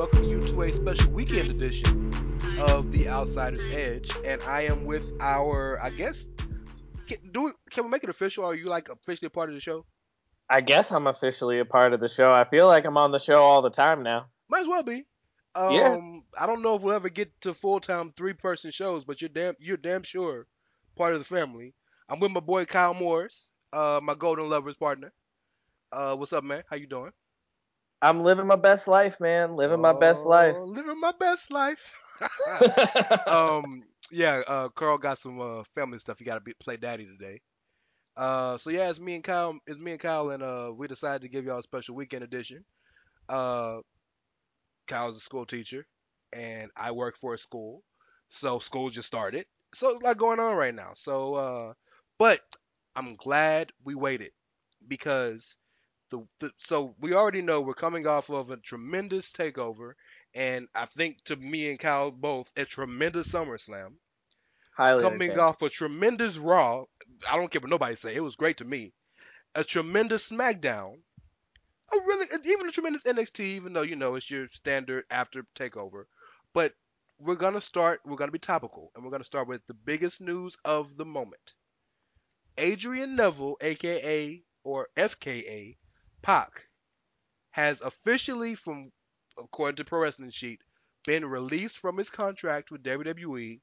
Welcome you to a special weekend edition of The Outsider's Edge, and I am with our, I guess, can, do we, can we make it official? Are you like officially a part of the show? I guess I'm officially a part of the show. I feel like I'm on the show all the time now. Might as well be. Um, Yeah. I don't know if we'll ever get to full time three person shows, but you're damn you're damn sure part of the family. I'm with my boy Kyle Morris, uh, my Golden Lovers partner. Uh, what's up, man? How you doing? I'm living my best life, man. Living my best life. Oh, Living my best life. um, yeah, uh, Karl got some uh, family stuff. He got to be, play daddy today. Uh, so yeah, it's me and Kyle. It's me and Kyle, and uh, we decided to give y'all a special weekend edition. Uh, Kyle's a school teacher, and I work for a school, so school just started. So it's a lot going on right now. So, uh, but I'm glad we waited because the, the so we already know we're coming off of a tremendous takeover, and I think to me and Kyle both a tremendous SummerSlam Highly coming off a tremendous Raw. I don't care what nobody say. It was great to me. A tremendous SmackDown. A really even a tremendous NXT, even though you know it's your standard after Takeover. But we're gonna start. We're gonna be topical, and we're gonna start with the biggest news of the moment. Adrian Neville, aka or FKA, Pac, has officially, from according to Pro Wrestling Sheet, been released from his contract with WWE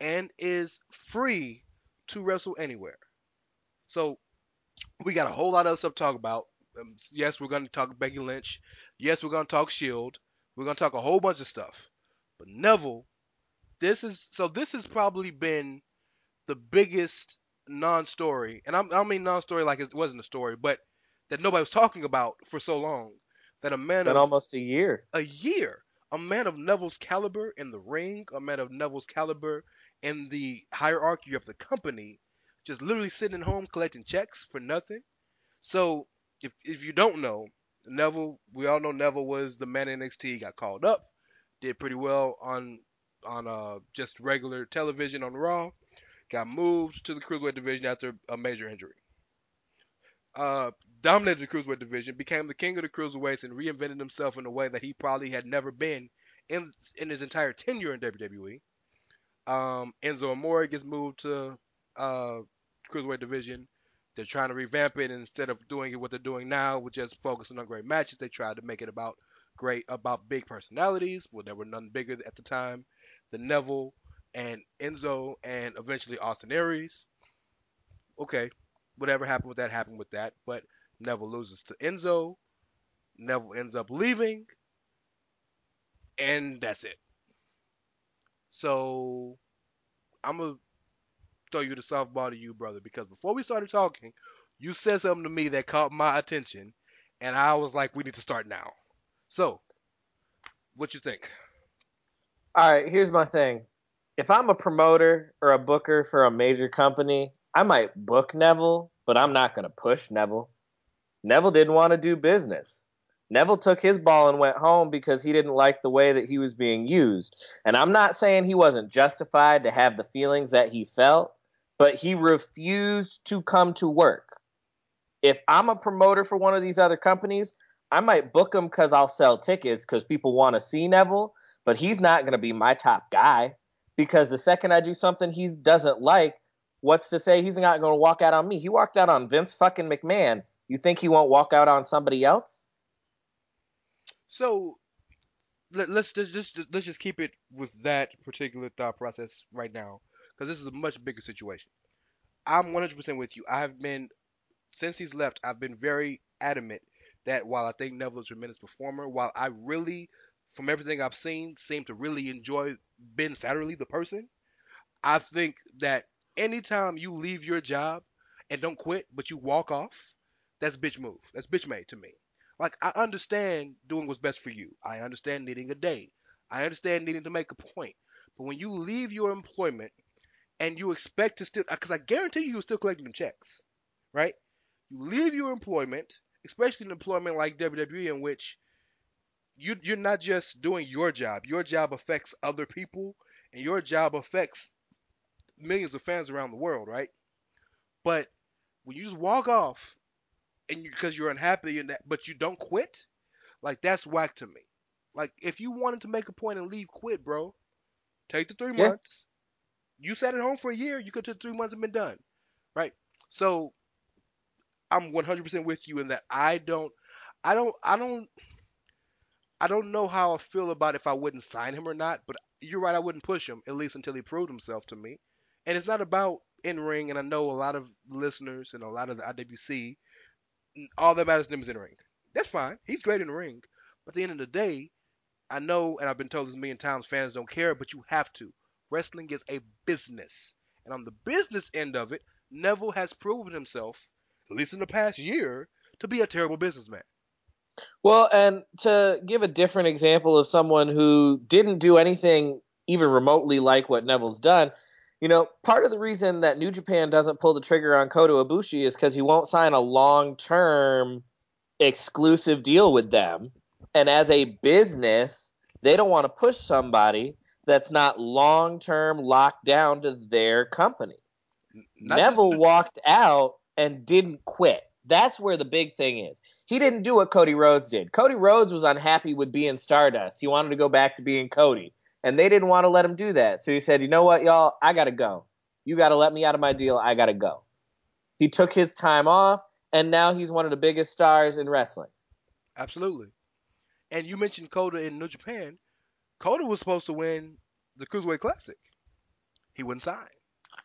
and is free to wrestle anywhere. So we got a whole lot of stuff to talk about. Um, yes, we're going to talk Becky Lynch. Yes, we're going to talk Shield. We're going to talk a whole bunch of stuff. But Neville, this is so this has probably been the biggest non-story, and I'm, I don't mean non-story like it wasn't a story, but that nobody was talking about for so long. That a man Been of almost a year. a year. A man of Neville's caliber in the ring, a man of Neville's caliber in the hierarchy of the company, just literally sitting at home collecting checks for nothing. So, if if you don't know, Neville, we all know Neville was the man in NXT. He got called up, did pretty well on on uh just regular television on Raw, got moved to the cruiserweight division after a major injury. Uh, dominated the cruiserweight division, became the king of the cruiserweights, and reinvented himself in a way that he probably had never been in in his entire tenure in WWE. Um, Enzo Amore gets moved to uh, cruiserweight division. They're trying to revamp it instead of doing it what they're doing now, with just focusing on great matches. They tried to make it about great about big personalities. Well, there were none bigger at the time than Neville and Enzo, and eventually Austin Aries. Okay, whatever happened with that happened with that. But Neville loses to Enzo. Neville ends up leaving, and that's it. So I'm gonna throw you the softball to you, brother, because before we started talking, you said something to me that caught my attention, and I was like, we need to start now. So, what you think? All right, here's my thing. If I'm a promoter or a booker for a major company, I might book Neville, but I'm not going to push Neville. Neville didn't want to do business. Neville took his ball and went home because he didn't like the way that he was being used. And I'm not saying he wasn't justified to have the feelings that he felt, but he refused to come to work. If I'm a promoter for one of these other companies, I might book him because I'll sell tickets because people want to see Neville, but he's not going to be my top guy because the second I do something he doesn't like, what's to say he's not going to walk out on me? He walked out on Vince fucking McMahon. You think he won't walk out on somebody else? So, let, let's just, just let's just keep it with that particular thought process right now, because this is a much bigger situation. I'm 100% with you. I've been since he's left. I've been very adamant that while I think Neville is a tremendous performer, while I really, from everything I've seen, seem to really enjoy Ben Satterley, the person, I think that anytime you leave your job and don't quit, but you walk off, that's bitch move. That's bitch made to me. Like I understand doing what's best for you. I understand needing a day. I understand needing to make a point. But when you leave your employment and you expect to still, because I guarantee you, you're still collecting them checks, right? You leave your employment, especially an employment like WWE, in which you you're not just doing your job. Your job affects other people, and your job affects millions of fans around the world, right? But when you just walk off and you because you're unhappy and that, but you don't quit, like that's whack to me. Like if you wanted to make a point and leave, quit, bro. Take the three Yeah. months. You sat at home for a year. You could have three months and been done, right? So I'm 100% with you in that I don't, I don't, I don't, I don't know how I feel about if I wouldn't sign him or not. But you're right, I wouldn't push him at least until he proved himself to me. And it's not about in ring. And I know a lot of listeners and a lot of the IWC, all that matters to them is in ring. That's fine. He's great in ring. But at the end of the day, I know, and I've been told this a million times, fans don't care, but you have to. Wrestling is a business. And on the business end of it, Neville has proven himself, at least in the past year, to be a terrible businessman. Well, and to give a different example of someone who didn't do anything even remotely like what Neville's done, you know, part of the reason that New Japan doesn't pull the trigger on Kota Ibushi is because he won't sign a long-term exclusive deal with them. And as a business, they don't want to push somebody that's not long-term locked down to their company. Not Neville walked out and didn't quit. That's where the big thing is. He didn't do what Cody Rhodes did. Cody Rhodes was unhappy with being Stardust. He wanted to go back to being Cody. And they didn't want to let him do that. So he said, you know what, y'all? I got to go. You got to let me out of my deal. I got to go. He took his time off, and now he's one of the biggest stars in wrestling. Absolutely. And you mentioned Kota in New Japan. Kota was supposed to win the Cruiserweight Classic. He wouldn't sign.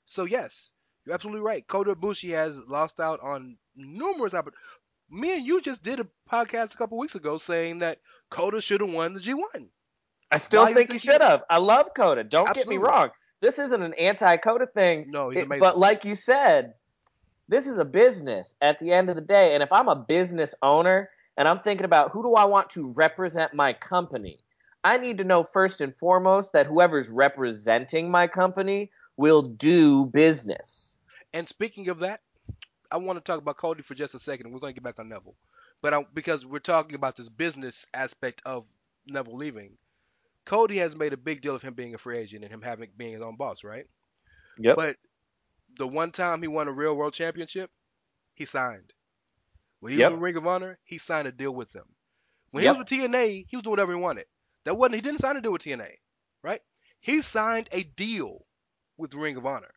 So yes, you're absolutely right. Kota Ibushi has lost out on numerous opportunities. Me and you just did a podcast a couple weeks ago saying that Kota should have won the G1. I still Why think he should have. I love Kota. Don't get me wrong. This isn't an anti-Kota thing. No, he's It- amazing. but like you said, this is a business at the end of the day. And if I'm a business owner and I'm thinking about who do I want to represent my company, I need to know first and foremost that whoever's representing my company will do business. And speaking of that, I want to talk about Cody for just a second. We're going to get back on Neville, but I, because we're talking about this business aspect of Neville leaving, Cody has made a big deal of him being a free agent and him having being his own boss, right? Yep. But the one time he won a real world championship, he signed. When he Yep. was with Ring of Honor, he signed a deal with them. When Yep. he was with TNA, he was doing whatever he wanted. That wasn't he didn't sign a deal with TNA, right? He signed a deal with Ring of Honor,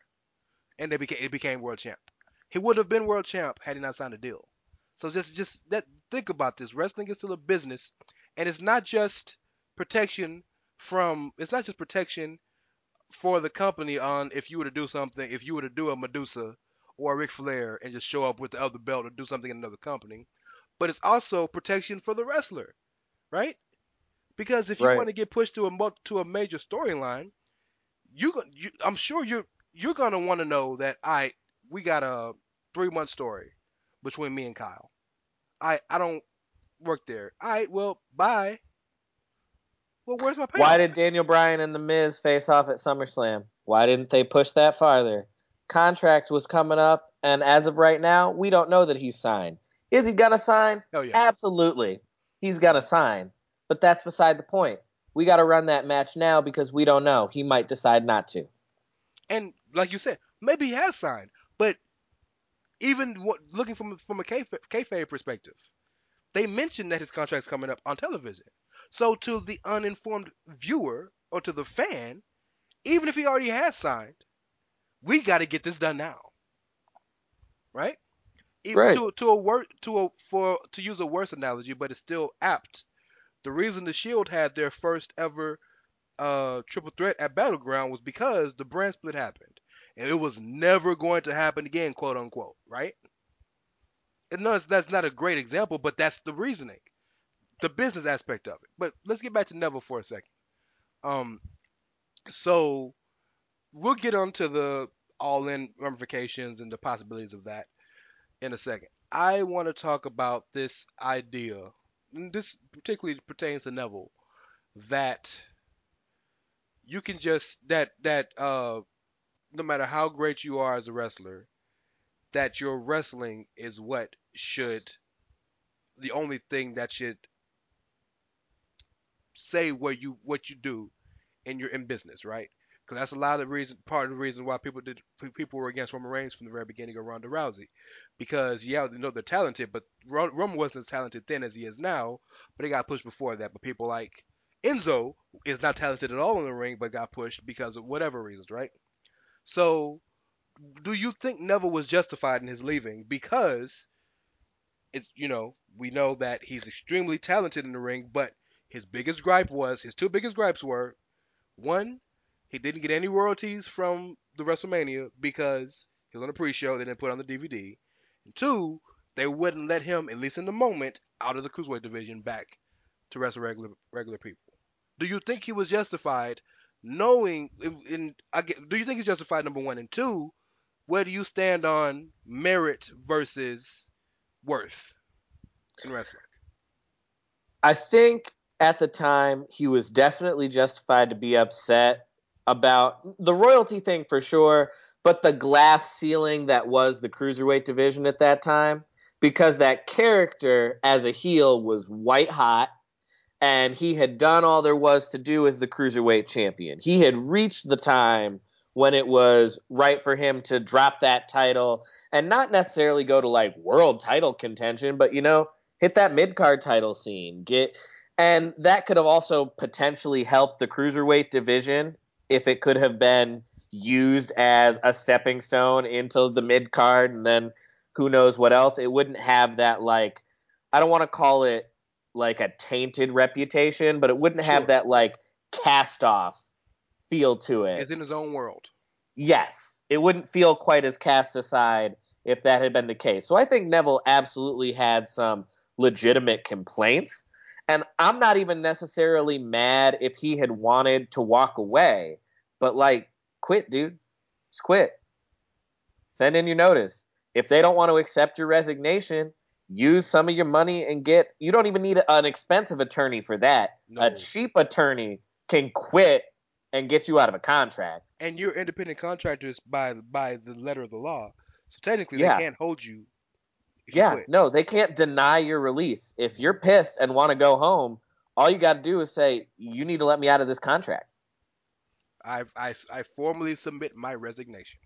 and they became it became world champ. He would have been world champ had he not signed a deal. So just just that think about this. Wrestling is still a business, and it's not just protection from. It's not just protection for the company on if you were to do something, if you were to do a Medusa or a Ric Flair and just show up with the other belt or do something in another company, but it's also protection for the wrestler, right? Because if you Right. want to get pushed to a to a major storyline, you, you I'm sure you're you're gonna want to know that I we got a three month story between me and Kyle. I I don't work there. All right, well, bye. Well, where's my payoff? Why did Daniel Bryan and The Miz face off at SummerSlam? Why didn't they push that farther? Contract was coming up, and as of right now, we don't know that he's signed. Is he gonna sign? Oh yeah. Absolutely. He's gonna sign. But that's beside the point. We gotta run that match now because we don't know. He might decide not to. And like you said, maybe he has signed, but even what, looking from from a kayfa- kayfabe perspective, they mentioned that his contract's coming up on television. So to the uninformed viewer or to the fan, even if he already has signed, we got to get this done now, right? Even Right. To, to a word to a for to use a worse analogy, but it's still apt. The reason the Shield had their first ever uh, triple threat at Battleground was because the brand split happened, and it was never going to happen again, quote unquote, right? And no, that's not a great example, but that's the reasoning, the business aspect of it. But let's get back to Neville for a second. Um, so we'll get onto the all-in ramifications and the possibilities of that in a second. I want to talk about this idea. And this particularly pertains to Neville that you can just that that uh no matter how great you are as a wrestler, that your wrestling is what should the only thing that should say what you what you do in your in business, right? Because that's a lot of the reason, part of the reason why people did people were against Roman Reigns from the very beginning of Ronda Rousey, because yeah, they know they're talented, but Roman wasn't as talented then as he is now, but he got pushed before that. But people like Enzo is not talented at all in the ring, but got pushed because of whatever reasons, right? So, do you think Neville was justified in his leaving because it's you know we know that he's extremely talented in the ring, but his biggest gripe was his two biggest gripes were one, he didn't get any royalties from the WrestleMania because he was on a pre-show, they didn't put on the DVD. And two, they wouldn't let him, at least in the moment, out of the cruiserweight division back to wrestle regular regular people. Do you think he was justified knowing in, I get, do you think he's justified number 1 and 2, where do you stand on merit versus worth in wrestling? I think at the time he was definitely justified to be upset about the royalty thing for sure, but the glass ceiling that was the cruiserweight division at that time because that character as a heel was white hot and he had done all there was to do as the cruiserweight champion. He had reached the time when it was right for him to drop that title and not necessarily go to like world title contention, but you know, hit that mid card title scene. Get and that could have also potentially helped the cruiserweight division if it could have been used as a stepping stone into the mid card and then who knows what else. It wouldn't have that like I don't want to call it like a tainted reputation, but it wouldn't sure. have that like cast off feel to it. It's in his own world. Yes. It wouldn't feel quite as cast aside if that had been the case. So I think Neville absolutely had some legitimate complaints. And I'm not even necessarily mad if he had wanted to walk away, but like, quit, dude. Just quit. Send in your notice. If they don't want to accept your resignation, use some of your money and get. You don't even need an expensive attorney for that. No. A cheap attorney can quit and get you out of a contract. And you're independent contractors by by the letter of the law. So technically, yeah. they can't hold you yeah, no, they can't deny your release. If you're pissed and want to go home, all you got to do is say, "You need to let me out of this contract." I, I, I formally submit my resignation.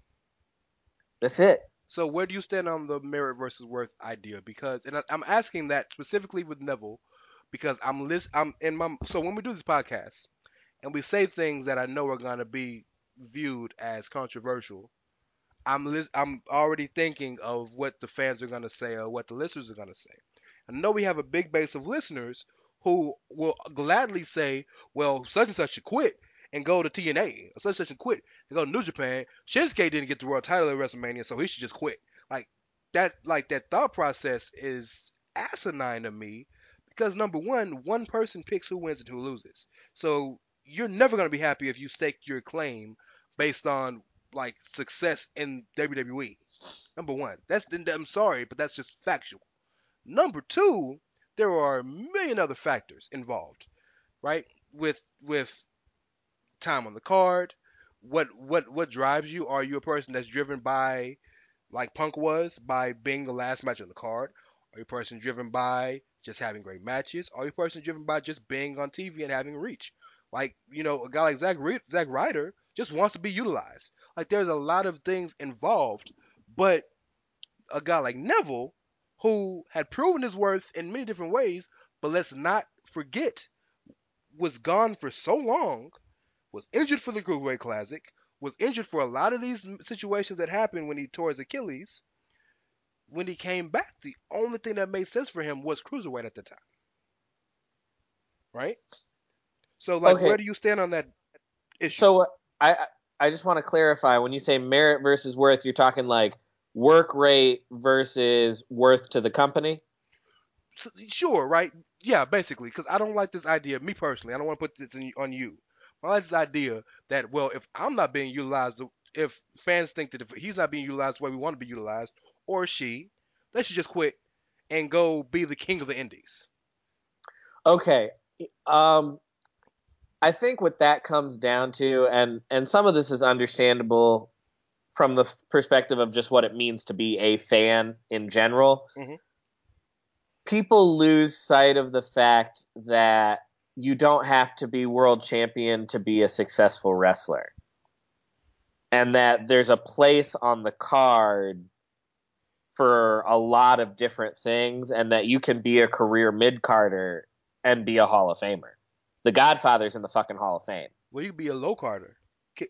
That's it. So where do you stand on the merit versus worth idea? Because, and I, am asking that specifically with Neville, because I'm list, I'm in my. So when we do this podcast, and we say things that I know are gonna be viewed as controversial, I'm I'm already thinking of what the fans are going to say or what the listeners are going to say. I know we have a big base of listeners who will gladly say, well, such and such should quit and go to TNA. Or such and such should quit and go to New Japan. Shinsuke didn't get the world title at WrestleMania, so he should just quit. Like that, like that thought process is asinine to me because number one, one person picks who wins and who loses. So you're never going to be happy if you stake your claim based on like success in WWE. Number one, that's I'm sorry, but that's just factual. Number two, there are a million other factors involved, right? With with time on the card, what what what drives you? Are you a person that's driven by, like Punk was, by being the last match on the card? Are you a person driven by just having great matches? Are you a person driven by just being on TV and having reach? Like you know, a guy like Zack Zack Ryder just wants to be utilized. Like there's a lot of things involved, but a guy like Neville, who had proven his worth in many different ways, but let's not forget, was gone for so long, was injured for the Cruiserweight Classic, was injured for a lot of these situations that happened when he tore his Achilles. When he came back, the only thing that made sense for him was Cruiserweight at the time. Right? So, like, okay. where do you stand on that issue? So, uh, I I just want to clarify when you say merit versus worth, you're talking like work rate versus worth to the company. Sure, right? Yeah, basically, because I don't like this idea. Me personally, I don't want to put this in, on you, I like this idea that well, if I'm not being utilized, if fans think that if he's not being utilized the way we want to be utilized, or she, they should just quit and go be the king of the indies. Okay. Um, I think what that comes down to, and and some of this is understandable from the perspective of just what it means to be a fan in general. Mhm. People lose sight of the fact that you don't have to be world champion to be a successful wrestler. And that there's a place on the card for a lot of different things, and that you can be a career mid carder and be a Hall of Famer. The Godfather's in the fucking Hall of Fame. Well, you could be a low carder,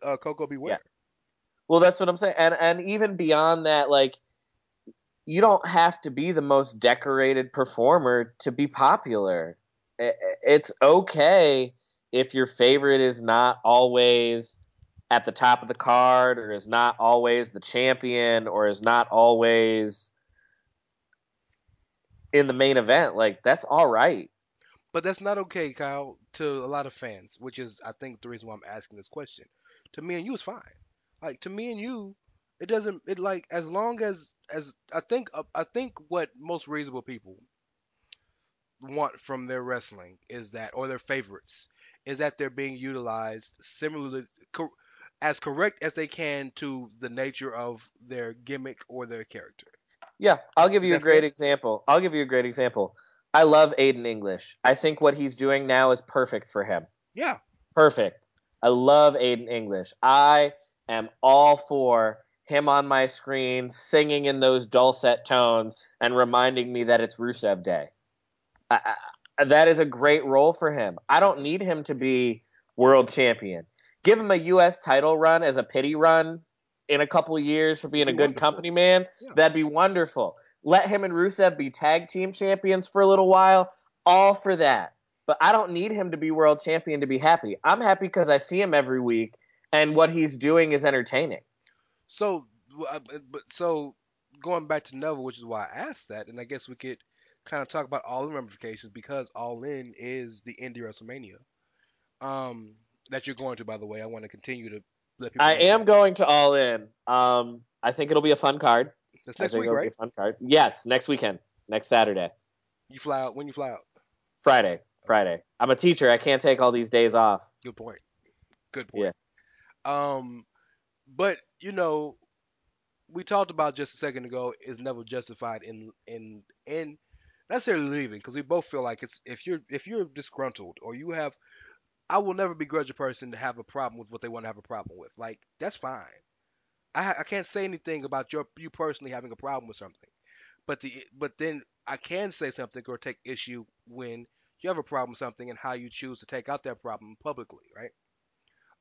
uh, Koko B. Ware. Yeah. Well, that's what I'm saying, and and even beyond that, like you don't have to be the most decorated performer to be popular. It's okay if your favorite is not always at the top of the card, or is not always the champion, or is not always in the main event. Like that's all right. But that's not okay, Kyle, to a lot of fans, which is I think the reason why I'm asking this question. To me and you, it's fine. Like to me and you, it doesn't. It like as long as as I think uh, I think what most reasonable people want from their wrestling is that, or their favorites, is that they're being utilized similarly, cor- as correct as they can to the nature of their gimmick or their character. Yeah, I'll give you a great example. I'll give you a great example. I love Aiden English. I think what he's doing now is perfect for him. Yeah, Perfect. I love Aiden English. I am all for him on my screen singing in those dulcet tones and reminding me that it's Rusev Day. I, I, that is a great role for him. I don't need him to be world champion. Give him a U.S. title run as a pity run in a couple years for being a good wonderful. company man. Yeah. That'd be wonderful. Let him and Rusev be tag team champions for a little while. All for that. But I don't need him to be world champion to be happy. I'm happy because I see him every week, and what he's doing is entertaining. So, uh, but so going back to Neville, which is why I asked that, and I guess we could kind of talk about all the ramifications because All In is the indie WrestleMania. Um, that you're going to, by the way. I want to continue to let people. I know am going to all in. Um, I think it'll be a fun card. That's next week, right? fun card. Yes, next weekend, next Saturday, You fly out when you fly out. Friday, Friday. I'm a teacher. I can't take all these days off. Good point. Good point. Yeah. Um, but you know, we talked about just a second ago is Neville justified in in in necessarily leaving because we both feel like it's if you're if you're disgruntled or you have I will never begrudge a person to have a problem with what they want to have a problem with. Like that's fine. I I can't say anything about your you personally having a problem with something, but the but then I can say something or take issue when you have a problem with something and how you choose to take out that problem publicly, right?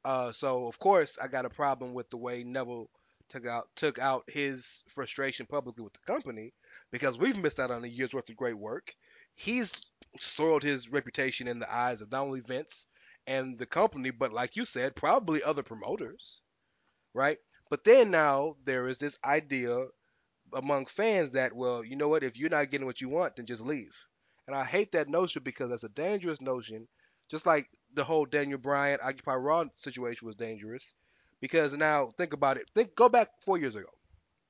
Uh, so of course I got a problem with the way Neville took out took out his frustration publicly with the company because we've missed out on a year's worth of great work. He's soiled his reputation in the eyes of not only Vince and the company, but like you said, probably other promoters, right? But then now there is this idea among fans that, well, you know what? If you're not getting what you want, then just leave. And I hate that notion because that's a dangerous notion. Just like the whole Daniel Bryan Occupy Raw situation was dangerous. Because now think about it. Think go back four years ago.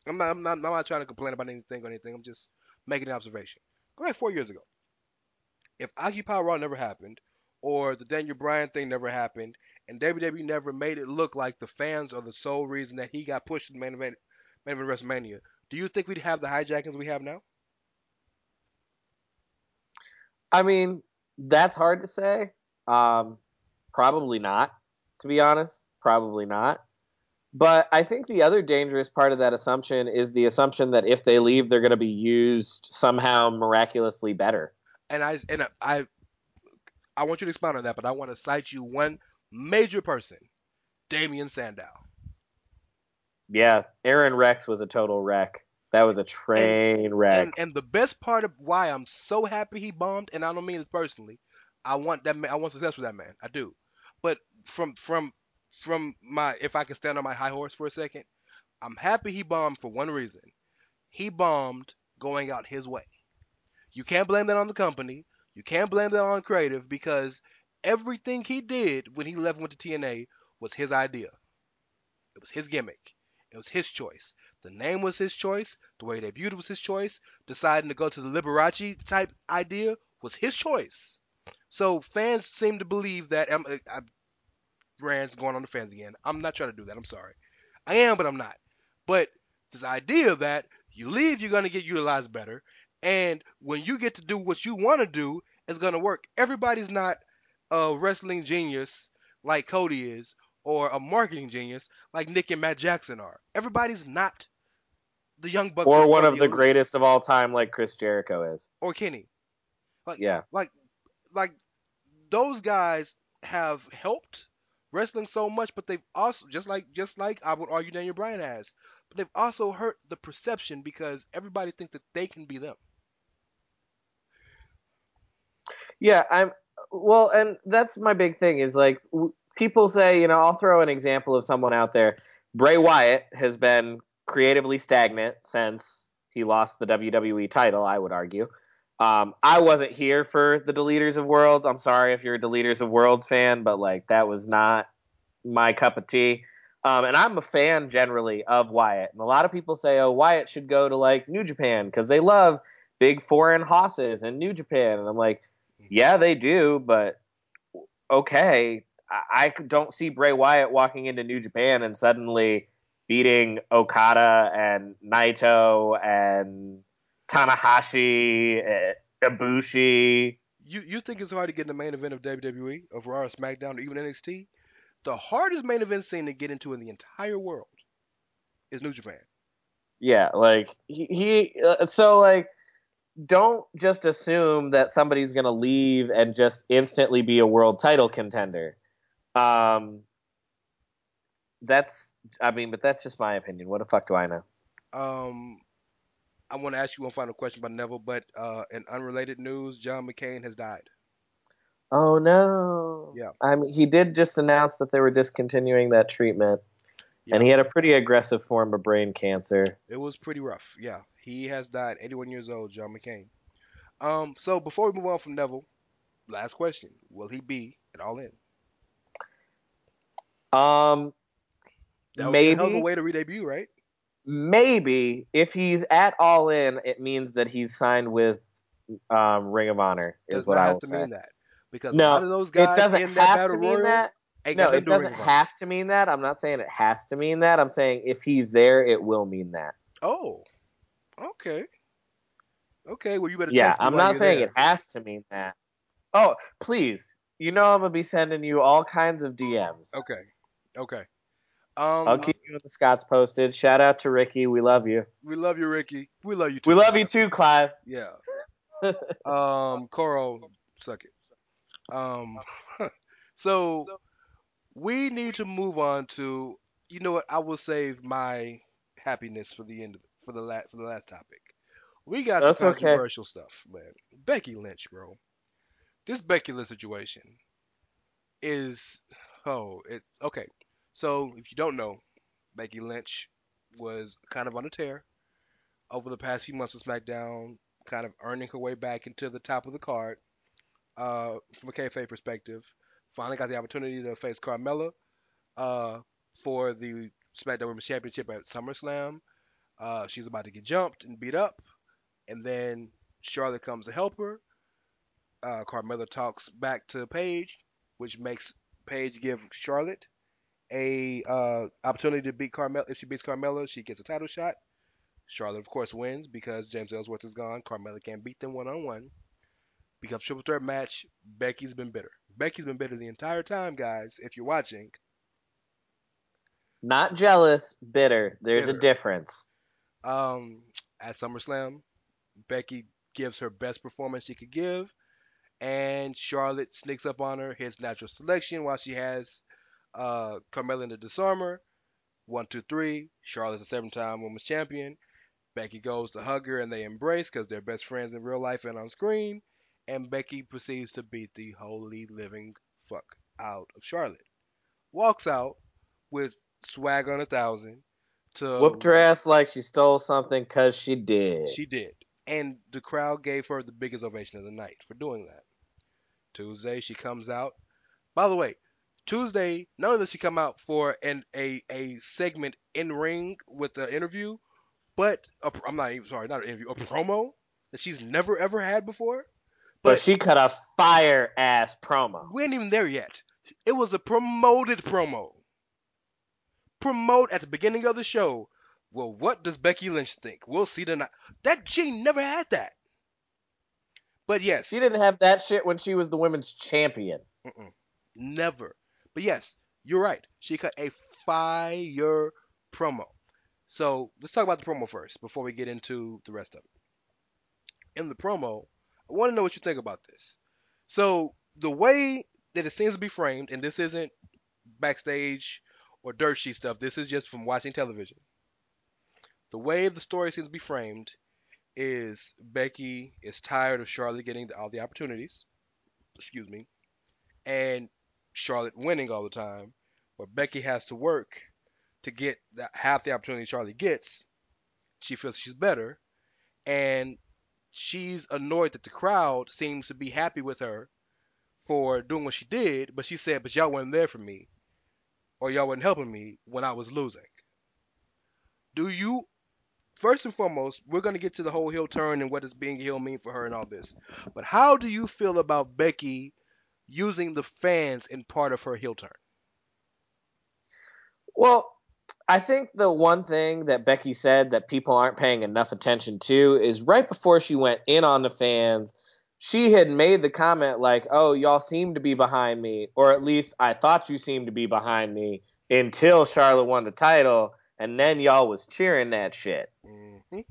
I'm not I'm not I'm not trying to complain about anything or anything. I'm just making an observation. Go back four years ago. If Occupy Raw never happened, or the Daniel Bryan thing never happened, and WWE never made it look like the fans are the sole reason that he got pushed to the main event, main event of WrestleMania, do you think we'd have the hijackings we have now? I mean, that's hard to say. Um, probably not, to be honest. Probably not. But I think the other dangerous part of that assumption is the assumption that if they leave, they're going to be used somehow miraculously better. And I and I I want you to expound on that, but I want to cite you one major person, Damien Sandow. Yeah, Aron Rex was a total wreck. That was a train wreck. And and the best part of why I'm so happy he bombed, and I don't mean this personally, I want that man, I want success for that man, I do. But from from from my, if I can stand on my high horse for a second, I'm happy he bombed for one reason. He bombed going out his way. You can't blame that on the company. You can't blame that on creative because everything he did when he left went to TNA was his idea. It was his gimmick. It was his choice. The name was his choice. The way they debuted was his choice. Deciding to go to the Liberace type idea was his choice. So fans seem to believe that. I'm, uh, I, Rance's going on the fans again. I'm not trying to do that. I'm sorry. I am, but I'm not. But this idea that you leave, you're going to get utilized better. And when you get to do what you want to do, it's going to work. Everybody's not a wrestling genius like Cody is, or a marketing genius like Nick and Matt Jackson are. Everybody's not the Young Bucks or one of the greatest of all time, like Chris Jericho is. or Kenny. Like, Yeah. like, like those guys have helped wrestling so much, but they've also just like just like I would argue Daniel Bryan has, but they've also hurt the perception because everybody thinks that they can be them. Yeah, I'm well, and that's my big thing is like w- people say, you know, I'll throw an example of someone out there. Bray Wyatt has been creatively stagnant since he lost the WWE title. I would argue. Um, I wasn't here for the Deleters of Worlds. I'm sorry if you're a Deleters of Worlds fan, but like that was not my cup of tea. Um, and I'm a fan generally of Wyatt. And a lot of people say, oh, Wyatt should go to like New Japan because they love big foreign hosses in New Japan. And I'm like, yeah, they do, but okay. I, I don't see Bray Wyatt walking into New Japan and suddenly beating Okada and Naito and Tanahashi, eh, Ibushi. You you think it's hard to get in the main event of WWE, of Raw, or SmackDown, or even NXT? The hardest main event scene to get into in the entire world is New Japan. Yeah, like he, he uh, so like don't just assume that somebody's going to leave and just instantly be a world title contender. Um that's I mean, but that's just my opinion. What the fuck do I know? Um, I want to ask you one final question about Neville, but uh, in unrelated news, John McCain has died. Oh no. Yeah. I mean, he did just announce that they were discontinuing that treatment. And he had a pretty aggressive form of brain cancer. It was pretty rough. Yeah, he has died, 81 years old, John McCain. Um, so before we move on from Neville, last question: Will he be at All In? Um That would be a hell of a maybe way to re-debut, right? maybe if he's at all in, it means that he's signed with um, Ring of Honor. Is Does what I have will to say. mean that because No, lot of those guys It doesn't have battle to mean royal that. No, it nothing to do with doesn't Ring of Honor. have to mean that. I'm not saying it has to mean that. I'm saying if he's there, it will mean that. Oh, okay, okay. Well, you better. Yeah, I'm not saying there. it has to mean that. Oh, please. You know I'm gonna be sending you all kinds of DMs. Okay, okay. Um, I'll keep you with the Scots posted. Shout out to Ricky. We love you. we love you, Ricky. We love you too. We love you too, Clive. Yeah. um, Coral, suck it. Um, so we need to move on to. You know what? I will save my happiness for the end of for the last for the last topic. We got That's some okay. stuff, man. Becky Lynch, bro. This Becky Lynch situation is oh, it okay. So if you don't know, Becky Lynch was kind of on a tear over the past few months of SmackDown, kind of earning her way back into the top of the card. Uh, from a kayfabe perspective, finally got the opportunity to face Carmella uh, for the SmackDown Women's Championship at SummerSlam. Uh, she's about to get jumped and beat up, and then Charlotte comes to help her. Uh, Carmella talks back to Paige, which makes Paige give Charlotte a uh, opportunity to beat Carmella. If she beats Carmella, she gets a title shot. Charlotte, of course, wins because James Ellsworth is gone. Carmella can't beat them one on one. Becomes triple threat match. Becky's been bitter. Becky's been bitter the entire time, guys. If you're watching, Not jealous, bitter. There's Bitter. a difference. Um, at SummerSlam, Becky gives her best performance she could give, and Charlotte sneaks up on her, hits natural selection while she has uh, Carmella in the Dis-arm-her. One, two, three. Charlotte's a seven-time women's champion. Becky goes to hug her and they embrace because they're best friends in real life and on screen. And Becky proceeds to beat the holy living fuck out of Charlotte. Walks out with swag on a thousand. To Whooped her ass like she stole something because she did. She did. And the crowd gave her the biggest ovation of the night for doing that. Tuesday, she comes out By the way, Tuesday, not only does she come out for an a a segment in ring with the interview, but i I'm not even sorry, not an interview, a promo that she's never ever had before. But, But she cut a fire ass promo. we ain't even there yet. It was a promoted promo. Promote at the beginning of the show. Well, what does Becky Lynch think? We'll see tonight. That she never had that. But yes, She didn't have that shit when she was the women's champion. Mm-mm. Never. But yes, you're right. She cut a fire promo. So let's talk about the promo first before we get into the rest of it. In the promo, I want to know what you think about this. So the way that it seems to be framed, and this isn't backstage or dirt sheet stuff, this is just from watching television. The way the story seems to be framed is Becky is tired of Charlotte getting all the opportunities. Excuse me. And Charlotte winning all the time, but Becky has to work to get that half the opportunity Charlotte gets. She feels she's better, and she's annoyed that the crowd seems to be happy with her for doing what she did, but she said, "But y'all weren't there for me, or y'all weren't helping me when I was losing." Do you? First and foremost, we're gonna get to the whole heel turn and what does being a heel mean for her and all this. But how do you feel about Becky using the fans in part of her heel turn? Well, I think the one thing that Becky said that people aren't paying enough attention to is right before she went in on the fans, she had made the comment like, "Oh, y'all seem to be behind me, or at least I thought you seemed to be behind me until Charlotte won the title, and then y'all was cheering that shit." hmm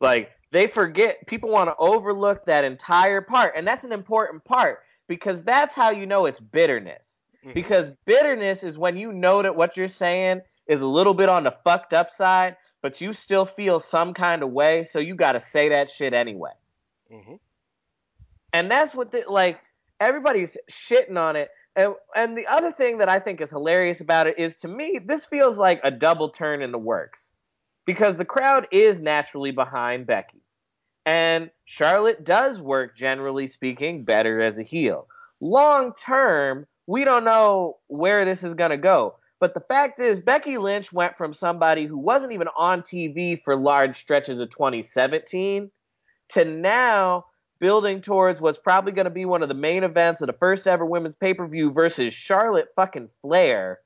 Like they forget people want to overlook that entire part, and that's an important part because that's how you know it's bitterness. Mhm. Because bitterness is when you know that what you're saying is a little bit on the fucked up side, but you still feel some kind of way, so you got to say that shit anyway. hmm And that's what the, like everybody's shitting on it. And and the other thing that I think is hilarious about it is to me this feels like a double turn in the works. Because the crowd is naturally behind Becky. And Charlotte does work generally speaking better as a heel. Long term, we don't know where this is going to go. But the fact is Becky Lynch went from somebody who wasn't even on TV for large stretches of 2017 to now building towards what's probably going to be one of the main events of the first ever women's pay per view versus Charlotte fucking Flair.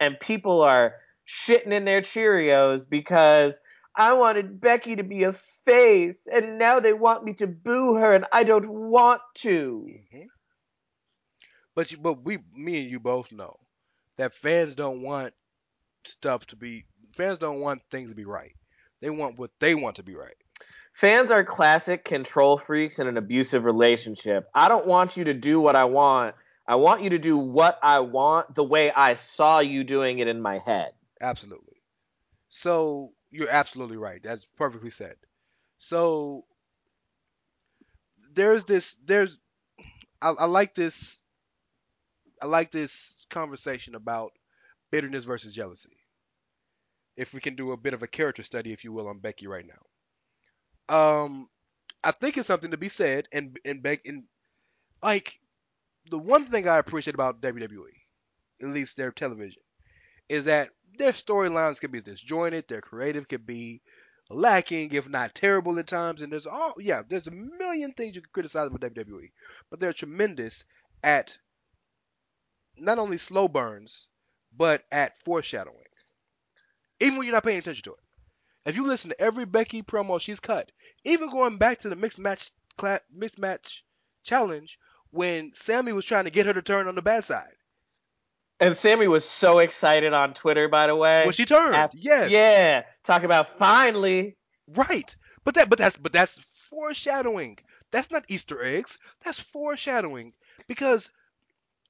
And people are shitting in their Cheerios because I wanted Becky to be a face and now they want me to boo her and I don't want to. hmm But you, but we, me and you both know that fans don't want stuff to be. Fans don't want things to be right. They want what they want to be right. Fans are classic control freaks in an abusive relationship. I don't want you to do what I want. I want you to do what I want the way I saw you doing it in my head. Absolutely. So you're absolutely right. That's perfectly said. So there's this. There's. I, I like this. I like this conversation about bitterness versus jealousy. If we can do a bit of a character study, if you will, on Becky right now. Um, I think it's something to be said, and and and like the one thing I appreciate about WWE, at least their television, is that their storylines can be disjointed, their creative can be lacking, if not terrible at times, and there's all yeah, there's a million things you can criticize about WWE, but they're tremendous at not only slow burns, but at foreshadowing. Even when you're not paying attention to it. If you listen to every Becky promo she's cut, even going back to the mixed match cla- mixed match challenge when Sami was trying to get her to turn on the bad side. And Sami was so excited on Twitter, by the way. When she turned, Af- yes, Yeah, talk about finally. right. But that, but that's, but that's foreshadowing. That's not Easter eggs. That's foreshadowing. Because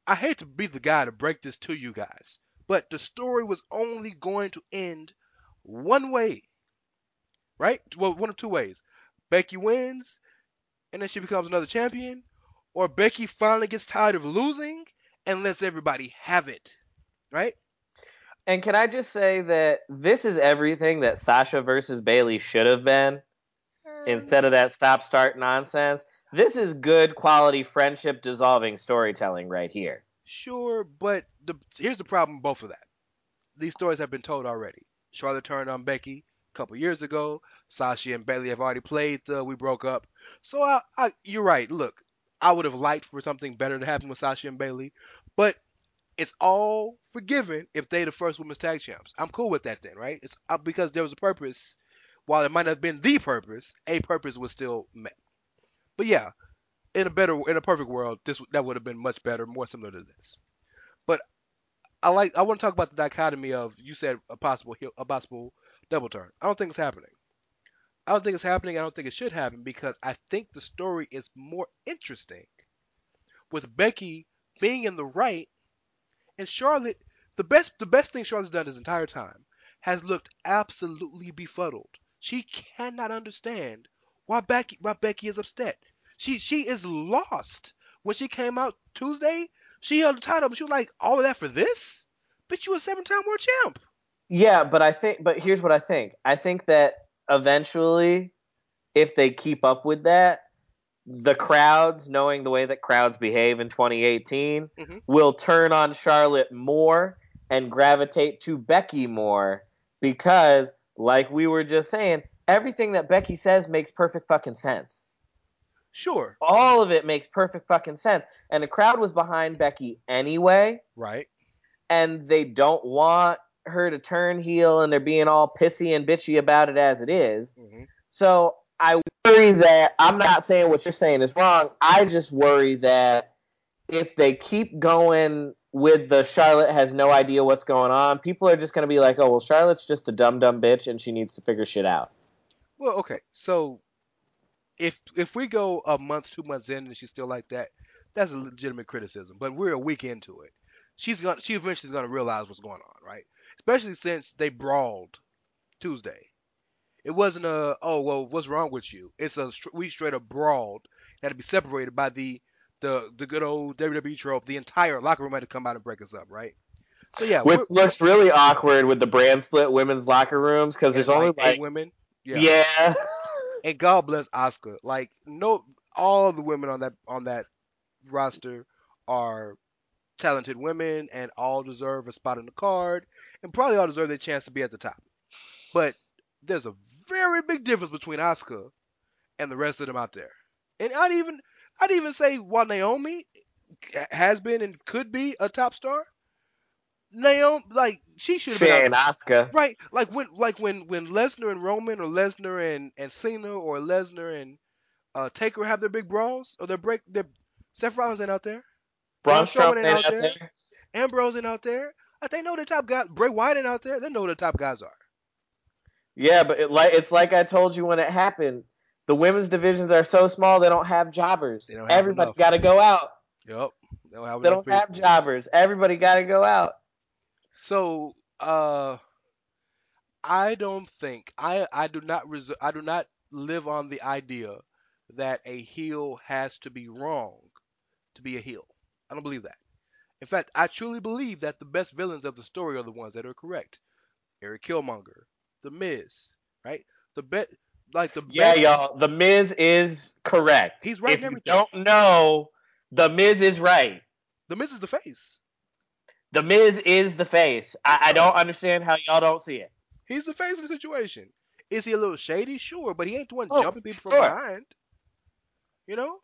I hate to be the guy to break this to you guys, but the story was only going to end one way, right? Well, one of two ways. Becky wins, and then she becomes another champion, or Becky finally gets tired of losing and lets everybody have it, right? And can I just say that this is everything that Sasha versus Bayley should have been hmm. instead of that stop start nonsense. this is good quality friendship dissolving storytelling right here. Sure, but the, here's the problem with both of that. These stories have been told already. Charlotte turned on Becky couple years ago. Sasha and Bayley have already played the We Broke Up. So I, I, you're right. Look, I would have liked for something better to happen with Sasha and Bayley, but it's all forgiven if they the first women's tag champs. I'm cool with that then, right? It's uh, because there was a purpose. While it might not have been the purpose, a purpose was still met. But yeah, in a better, in a perfect world, this that would have been much better, more similar to this. But I like, I want to talk about the dichotomy of you said a possible a possible double turn. I don't think it's happening. I don't think it's happening. I don't think it should happen because I think the story is more interesting with Becky being in the right and Charlotte. The best, the best thing Charlotte's done this entire time has looked absolutely befuddled. She cannot understand why Becky, why Becky is upset. She, she is lost. When she came out Tuesday, she held the title, but she was like, all of that for this? Bitch, you a seven-time world champ. Yeah, but I think, but here's what I think. I think that eventually, if they keep up with that, the crowds, knowing the way that crowds behave in 2018, Mhm. will turn on Charlotte more and gravitate to Becky more because, like we were just saying, everything that Becky says makes perfect fucking sense. Sure. All of it makes perfect fucking sense. And the crowd was behind Becky anyway, Right. and they don't want her to turn heel, and they're being all pissy and bitchy about it as it is. hmm So I worry that I'm not saying what you're saying is wrong. I just worry that if they keep going with the Charlotte has no idea what's going on, people are just going to be like, oh, well, Charlotte's just a dumb, dumb bitch and she needs to figure shit out. Well, okay. So if if we go a month, two months in, and she's still like that, that's a legitimate criticism. But we're a week into it. She's gonna she eventually is gonna realize what's going on, right? Especially since they brawled Tuesday. It wasn't a oh well, what's wrong with you? It's a we straight up brawled. Had to be separated by the the the good old WWE trope. The entire locker room had to come out and break us up, right? So yeah, Which looks really awkward with the brand split women's locker rooms because there's and, only like, like, women. yeah. and God bless Asuka. Like no, all the women on that on that roster are talented women, and all deserve a spot in the card, and probably all deserve their chance to be at the top. But there's a very big difference between Asuka and the rest of them out there. And I'd even I'd even say while Naomi has been and could be a top star, Naomi like she should have been Shane Right, like when like when when Lesnar and Roman or Lesnar and and Cena or Lesnar and uh Taker have their big brawls or their break their Seth Rollins ain't out there, Braun Strowman ain't out out there. there. Ambrose ain't out there. Like, they know the top guys. Bray Wyatt out there. They know who the top guys are. Yeah, but it, like it's like I told you when it happened. The women's divisions are so small they don't have jobbers. Don't have Everybody got to go out. Yep. They don't have, They don't have jobbers. Everybody got to go out. So uh, I don't think I I do not res- I do not live on the idea that a heel has to be wrong to be a heel. I don't believe that. In fact, I truly believe that the best villains of the story are the ones that are correct. Eric Killmonger, The Miz, right? The bet like the Yeah, best, y'all. The Miz is correct. He's right If you don't know, the Miz is right. The Miz is the face. The Miz is the face. I, I don't understand how y'all don't see it. He's the face of the situation. Is he a little shady? Sure, but he ain't the one Oh, jumping people sure. from behind. You know?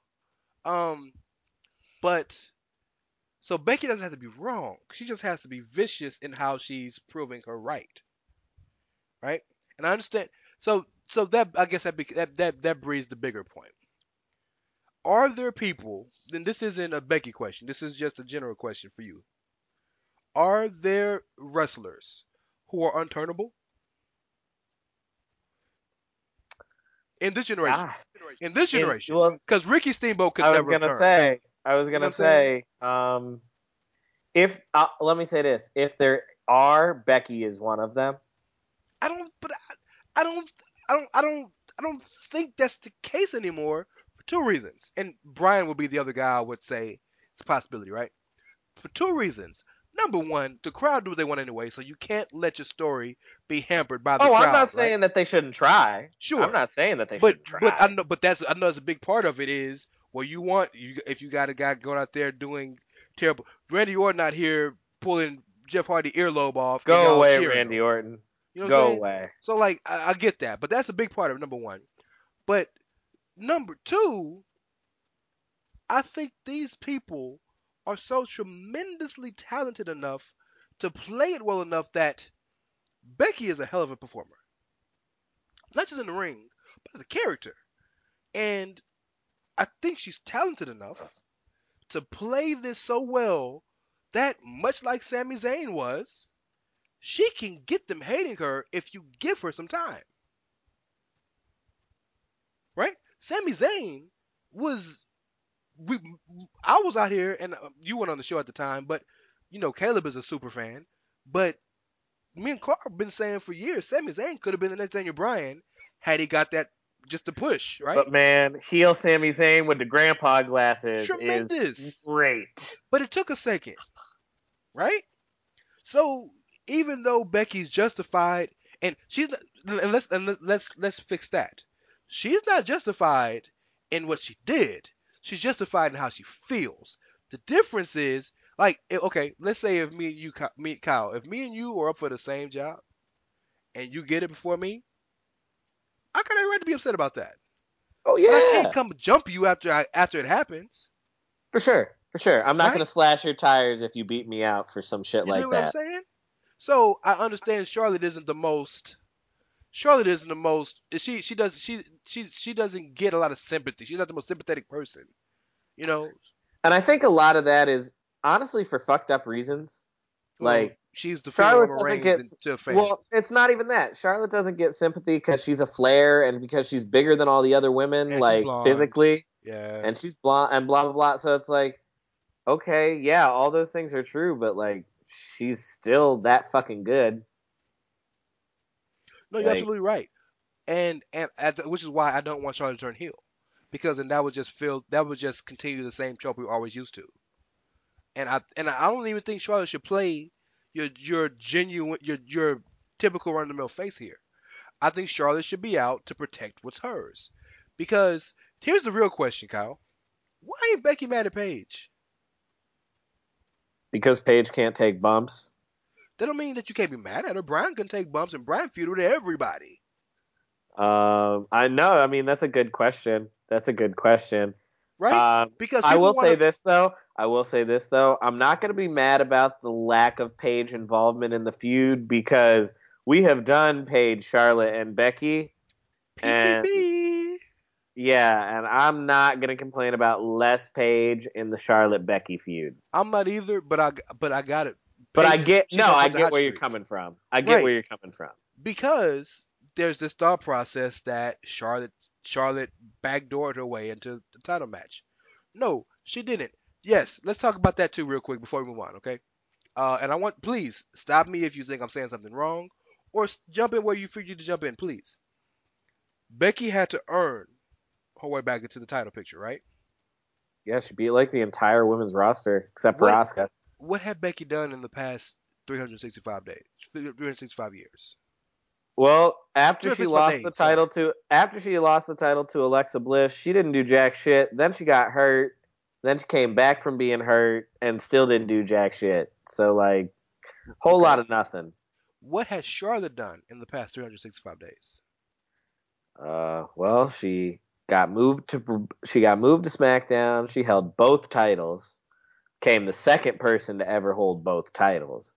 Um but so Becky doesn't have to be wrong. She just has to be vicious in how she's proving her right. Right? And I understand so so that I guess that that that, that breeds the bigger point. Are there people, then this isn't a Becky question, this is just a general question for you. Are there wrestlers who are unturnable? In this generation. Ah, In this generation. well, Because Ricky Steamboat could I was never turn. say. I was gonna say. Um, if uh, let me say this: if there are, Becky is one of them. I don't but I, I don't I don't I don't I don't think that's the case anymore for two reasons. And Brian would be the other guy I would say it's a possibility, right? For two reasons. Number one, the crowd do what they want anyway, so you can't let your story be hampered by the Oh, crowd. I'm not right? saying that they shouldn't try. Sure. I'm not saying that they but shouldn't try. but I know but that's I know that's a big part of it is Well, you want you if you got a guy going out there doing terrible. Randy Orton out here pulling Jeff Hardy earlobe off. Go away, Randy him. Orton. You know what I'm Go away. So like I, I get that, but that's a big part of number one. But number two, I think these people are so tremendously talented enough to play it well enough that Becky is a hell of a performer. Not just in the ring, but as a character. And I think she's talented enough to play this so well that much like Sami Zayn was, she can get them hating her if you give her some time. Right? Sami Zayn was we I was out here and uh, you went on the show at the time, but you know Caleb is a super fan, but me and Clark have been saying for years Sami Zayn could have been the next Daniel Bryan had he got that just to push, right? But man, heel Sami Zayn with the grandpa glasses Tremendous. is great. But it took a second, right? So even though Becky's justified, and she's not, and let's and let's- let's fix that. She's not justified in what she did. She's justified in how she feels. The difference is, like, eh, okay, let's say if me and you, me Kyle, if me and you are up for the same job, and you get it before me, I got every right to be upset about that. Oh But I can't come jump you after I, after it happens. for sure, for sure. I'm not Right? gonna slash your tires if you beat me out for some shit You like know what that. I'm saying? So I understand Charlotte isn't the most. Charlotte isn't the most. She she does she she she doesn't get a lot of sympathy. She's not the most sympathetic person. You know, And I think a lot of that is honestly for fucked up reasons. Like she's the Charlotte female doesn't get- to a. Well, it's not even that. Charlotte doesn't get sympathy because she's a Flair and because she's bigger than all the other women, And like physically, yeah, and she's blonde and blah blah blah. So it's like, okay, yeah, all those things are true, but like, she's still that fucking good. no, you're like- absolutely right. And and at the, which is why I don't want Charlotte to turn heel, because then that would just feel that would just continue the same trope we are always used to. And I and I don't even think Charlotte should play your your genuine your your typical run of the mill face here. I think Charlotte should be out to protect what's hers. Because here's the real question, Kyle. Why ain't Becky mad at Paige? Because Paige can't take bumps. That don't mean that you can't be mad at her. Bryan can take bumps and Bryan feuded with everybody. Um, I know. I mean, that's a good question. That's a good question. Right? Um, because I will wanna, say this though. I will say this though. I'm not going to be mad about the lack of Paige involvement in the feud because we have done Paige, Charlotte, and Becky. and- PCB. Yeah, and I'm not going to complain about less Paige in the Charlotte Becky feud. I'm not either, but I but I got it. But I get no, I get where you're coming from. I get Right. where you're coming from. because there's this thought process that Charlotte Charlotte backdoored her way into the title match. No, she didn't. Yes, let's talk about that too real quick before we move on, okay? Uh, and I want please stop me if you think I'm saying something wrong, or jump in where you figure to jump in, please. Becky had to earn her way back into the title picture, right? Yeah, she beat like the entire women's roster except for Asuka. What had Becky done in the past 365 days, 365 years? Well, after she lost the title to after she lost the title to Alexa Bliss, she didn't do jack shit. Then she got hurt. Then she came back from being hurt and still didn't do jack shit. So like, whole Okay. lot of nothing. What has Charlotte done in the past 365 days? Uh, well, she got moved to she got moved to SmackDown. She held both titles. Came the second person to ever hold both titles.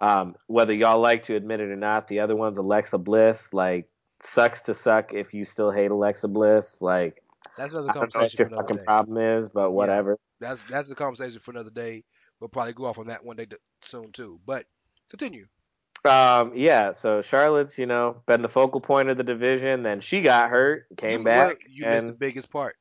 Um, whether y'all like to admit it or not, the other one's Alexa Bliss. Like, sucks to suck if you still hate Alexa Bliss. Like, That's another I don't know what conversation your fucking day. problem is, but whatever. That's that's a conversation for another day. We'll probably go off on that one day soon too. But continue. Um, yeah. So Charlotte's, you know, been the focal point of the division. Then she got hurt, came you, back, well, you missed the and biggest part.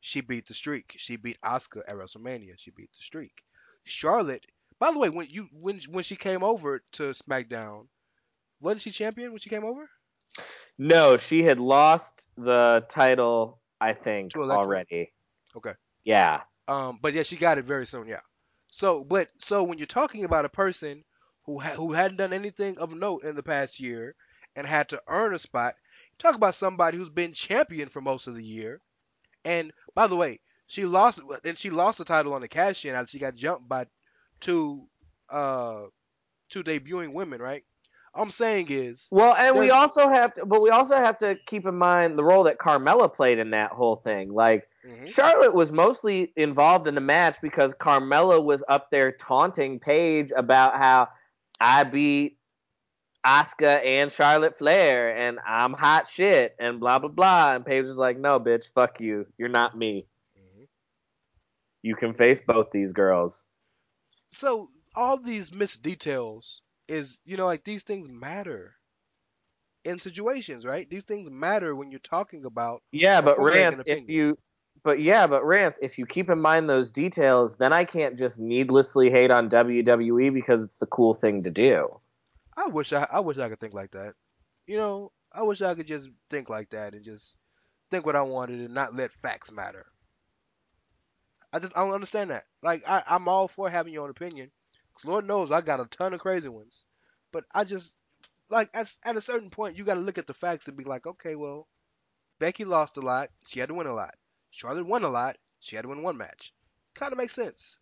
She beat the streak. She beat Asuka at WrestleMania. She beat the streak. Charlotte. By the way, when you when when she came over to SmackDown, wasn't she champion when she came over? no, she had lost the title, I think, Alexa. already. Okay. Yeah. Um, but yeah, she got it very soon. Yeah. So, but so when you're talking about a person who ha- who hadn't done anything of note in the past year and had to earn a spot, talk about somebody who's been champion for most of the year. And by the way, She lost, and she lost the title on the cash in she got jumped by two, uh, to debuting women, right? I'm saying is, Well, and we also have to, but we also have to keep in mind the role that Carmella played in that whole thing. Like Mhm. Charlotte was mostly involved in the match because Carmella was up there taunting Paige about how I beat Asuka and Charlotte Flair and I'm hot shit and blah blah blah. And Paige was like, "No, bitch, fuck you. You're not me. Mhm. You can face both these girls." So all these missed details is, you know, like these things matter in situations, right? These things matter when you're talking about. Yeah, but Rance, if you, but yeah, but Rance, if you keep in mind those details, then I can't just needlessly hate on WWE because it's the cool thing to do. I wish I, I wish I could think like that. You know, I wish I could just think like that and just think what I wanted and not let facts matter. I just I don't understand that. Like I, I'm all for having your own opinion. Cause Lord knows I got a ton of crazy ones. But I just like at, at a certain point you got to look at the facts and be like, okay, well, Becky lost a lot. She had to win a lot. Charlotte won a lot. She had to win one match. Kind of makes sense.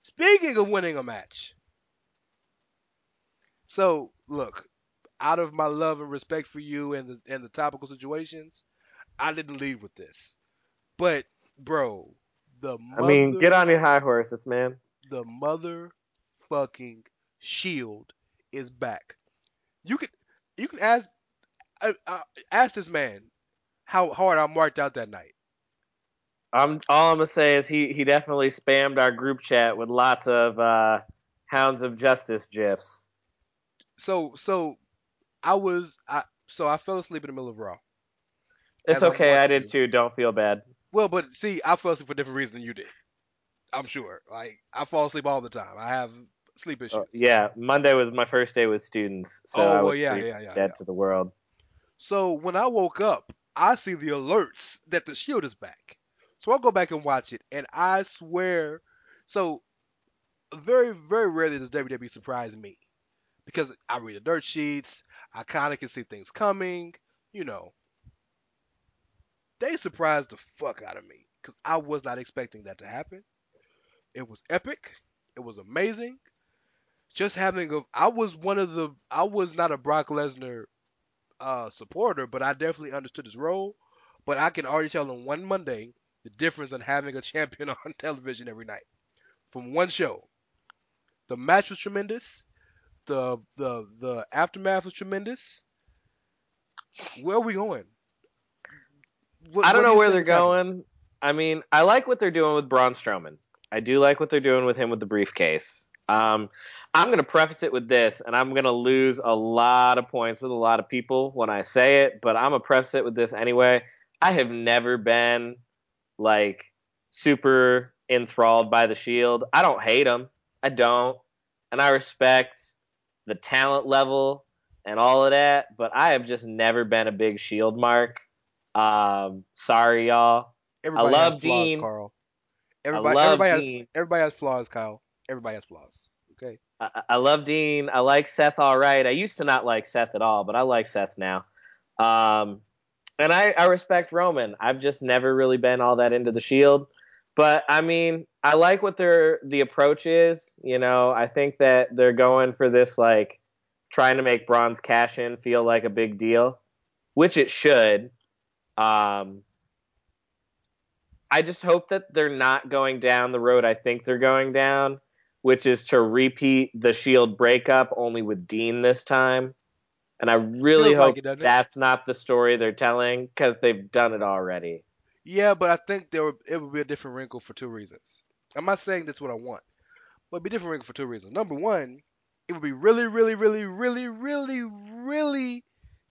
Speaking of winning a match, so look, out of my love and respect for you and the and the topical situations, I didn't lead with this. But bro, the I mean, get on your high horses, man. the motherfucking shield is back. You can you can ask uh, uh, ask this man how hard I marked out that night. I'm all I'm gonna say is he he definitely spammed our group chat with lots of uh, Hounds of Justice gifs. So so I was I so I fell asleep in the middle of Raw. It's okay, I did too. Don't feel bad. Well, but see, I fell asleep for a different reason than you did. I'm sure. Like I fall asleep all the time. I have sleep oh, issues. Oh, yeah, Monday was my first day with students, so Oh, I well, was yeah, yeah, yeah, dead to the world. So when I woke up, I see the alerts that the Shield is back. So I'll go back and watch it, and I swear, so very, very rarely does WWE surprise me because I read the dirt sheets, I kind of can see things coming, you know. They surprised the fuck out of me because I was not expecting that to happen. It was epic. It was amazing. Just having a, I was one of the, I was not a Brock Lesnar uh, supporter, but I definitely understood his role. But I can already tell on one Monday the difference in having a champion on television every night from one show. The match was tremendous. The the the aftermath was tremendous. Where are we going? What- I don't do know you where they're going. I mean, I like what they're doing with Braun Strowman. I do like what they're doing with him with the briefcase. Um, I'm going to preface it with this, and I'm going to lose a lot of points with a lot of people when I say it, but I'm going to preface it with this anyway. I have never been like super enthralled by the Shield. I don't hate them. I don't. And I respect the talent level and all of that, but I have just never been a big Shield mark. Um, sorry, y'all. Everybody love has flaws, Dean. Carl. I love everybody, has, Dean. everybody has flaws, Kyle. Everybody has flaws. Okay. I, I love Dean. I like Seth all right. I used to not like Seth at all, but I like Seth now. Um, and I, I respect Roman. I've just never really been all that into the Shield. But I mean, I like what their the approach is. You know, I think that they're going for this like trying to make Braun's cash in feel like a big deal, which it should. Um, I just hope that they're not going down the road I think they're going down, which is to repeat the Shield breakup only with Dean this time. And I really Feels hope it, that's not the story they're telling because they've done it already. Yeah, but I think there would, it would be a different wrinkle for two reasons. I'm not saying that's what I want, but it'd be a different wrinkle for two reasons. Number one, it would be really, really, really, really, really, really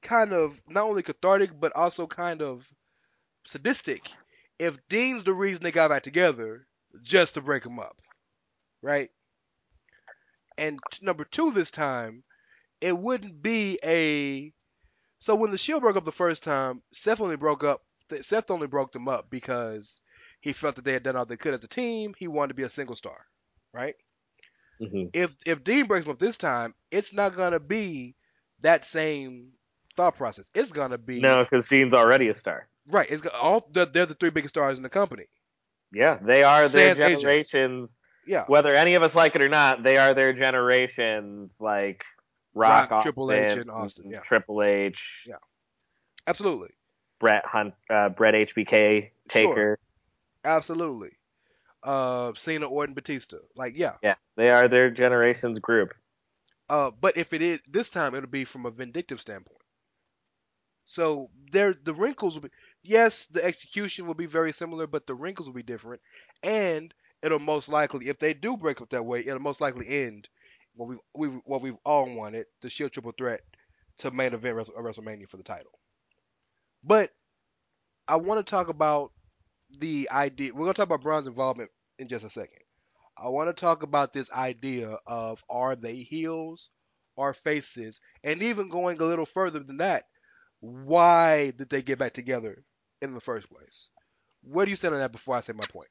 kind of not only cathartic but also kind of sadistic if Dean's the reason they got back together just to break them up, right? And t- number two, this time, it wouldn't be a. So when the Shield broke up the first time, Seth only broke up. Seth only broke them up because he felt that they had done all they could as a team. He wanted to be a single star, right? hmm If if Dean breaks them up this time, it's not gonna be that same thought process. It's gonna be No, because Dean's already a star. right. It's all they're, they're the three biggest stars in the company. Yeah, they are their Sans agent. generations. Yeah. Whether any of us like it or not, they are their generations. Like Rock, Rock, Triple H, and Austin, yeah. Triple H, Yeah. Absolutely. Bret Hart, uh, Bret HBK Taker. Sure. Absolutely. Uh, Cena, Orton, Batista. Like, yeah. Yeah, they are their generations group. Uh, but if it is this time, it'll be from a vindictive standpoint. So there, the wrinkles will be. Yes, the execution will be very similar, but the wrinkles will be different, and it'll most likely, if they do break up that way, it'll most likely end what we we what we've all wanted: the Shield Triple Threat to main event Wrestle- WrestleMania for the title. But I want to talk about the idea. We're gonna talk about Braun's involvement in just a second. I want to talk about this idea of are they heels or faces, and even going a little further than that, why did they get back together in the first place? Where do you stand on that before I say my point?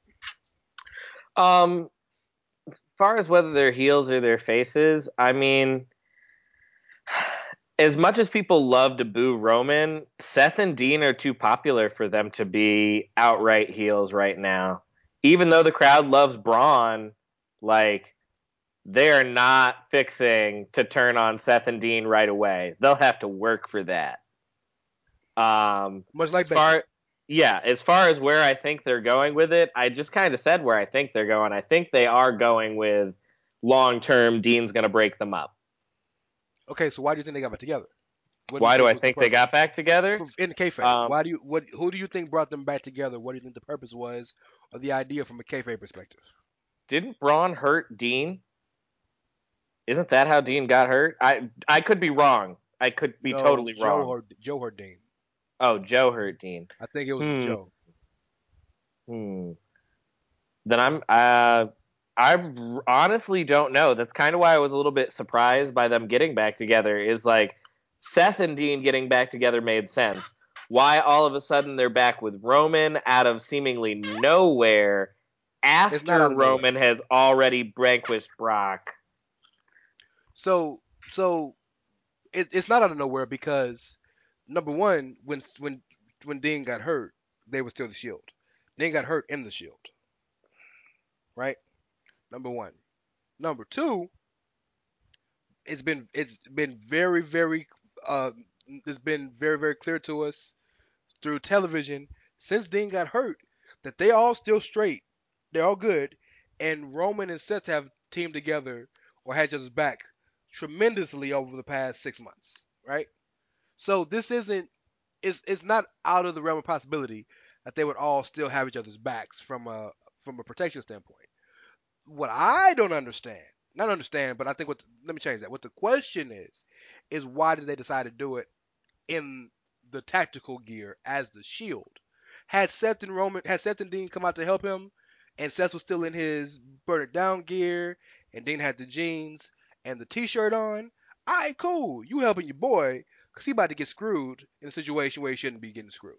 Um, as far as whether they're heels or their faces, I mean, as much as people love to boo Roman, Seth and Dean are too popular for them to be outright heels right now. Even though the crowd loves Braun, like they're not fixing to turn on Seth and Dean right away. They'll have to work for that. Um, Much like as far yeah as far as where i think they're going with it i just kind of said where i think they're going i think they are going with long term dean's going to break them up Okay, so why do you think they got back together? What why do i was the think they got back together in the kayfabe? Um, why do you what? Who do you think brought them back together? What do you think the purpose was, or the idea from a kayfabe perspective? didn't braun hurt dean isn't that how dean got hurt i i could be wrong i could be No, totally Joe wrong Joe hurt Dean. Oh joe hurt dean I think it was Hmm. Joe. Hmm. Then I'm uh I honestly don't know. That's kind of why I was a little bit surprised by them getting back together. Is like Seth and Dean getting back together made sense. Why all of a sudden they're back with Roman out of seemingly nowhere after. Roman has already vanquished Brock? So so it, it's not out of nowhere because number one, when when when Dean got hurt, they were still the Shield. Dean got hurt in the Shield, right? Number one. Number two, it's been it's been very very uh it's been very very clear to us through television since Dean got hurt that they all still straight, they're all good, and Roman and Seth have teamed together or had each other's back tremendously over the past six months, right? So this isn't it's it's not out of the realm of possibility that they would all still have each other's backs from a from a protection standpoint. What I don't understand, not understand, but I think what let me change that. What the question is, is why did they decide to do it in the tactical gear as the Shield? Had Seth and Roman, had Seth and Dean come out to help him, and Seth was still in his burn it down gear, and Dean had the jeans and the T-shirt on. All right, cool. You helping your boy, cause he about to get screwed in a situation where he shouldn't be getting screwed.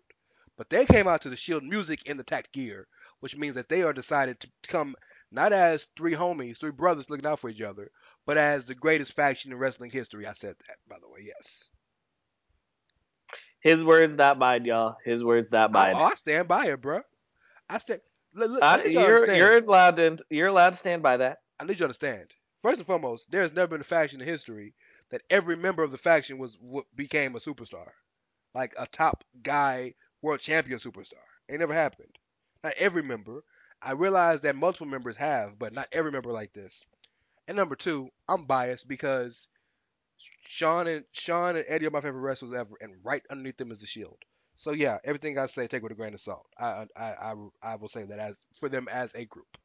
But they came out to the Shield music in the tact gear, which means that they are decided to come not as three homies, three brothers looking out for each other, but as the greatest faction in wrestling history. I said that, by the way. Yes. His words, not mine, y'all. His words, not I, mine. oh, I stand by it, bro. I stand. Look, look, I you're you're allowed to you're allowed to stand by that. I need you to understand. First and foremost, there has never been a faction in history that every member of the faction was what became a superstar, like a top guy, world champion superstar. It never happened. Not every member. I realize that multiple members have, but not every member like this. And number two, I'm biased because Shawn and Shawn and Eddie are my favorite wrestlers ever, and right underneath them is the Shield. So yeah, everything I say take with a grain of salt. I I I, I will say that as for them as a group.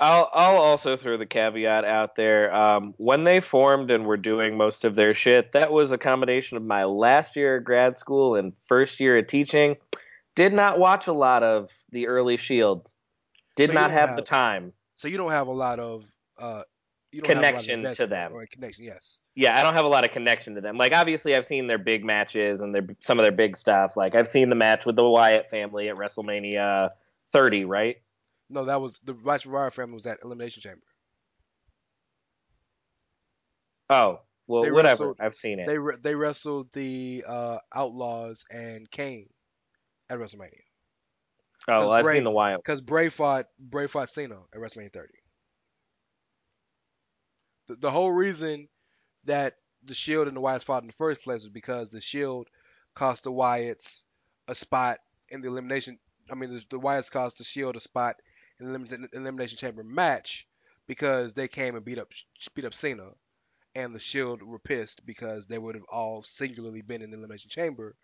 I'll I'll also throw the caveat out there. Um, when they formed and were doing most of their shit, that was a combination of my last year at grad school and first year of teaching. Did not watch a lot of the early Shield. Did So not have, have- the time. So you don't have a lot of uh you don't have a lot of Connection to them. Or connection, yes. Yeah, I don't have a lot of connection to them. Like obviously, I've seen their big matches and their some of their big stuff. Like I've seen the match with the Wyatt family at WrestleMania 30, right? No, that was the Vice Rider family was at Elimination Chamber. Oh, well, They whatever. wrestled- I've seen it. They re- they wrestled the uh, Outlaws and Kane at WrestleMania Oh, I've Bray- seen the Wyatt. because Bray fought Bray fought Cena at WrestleMania 30. The, the whole reason that the Shield and the Wyatts fought in the first place was because the Shield cost the Wyatts a spot in the elimination. I mean, the, the Wyatts cost the Shield a spot in elimination chamber match because they came and beat up beat up Cena, and the Shield were pissed because they would have all singularly been in the elimination chamber,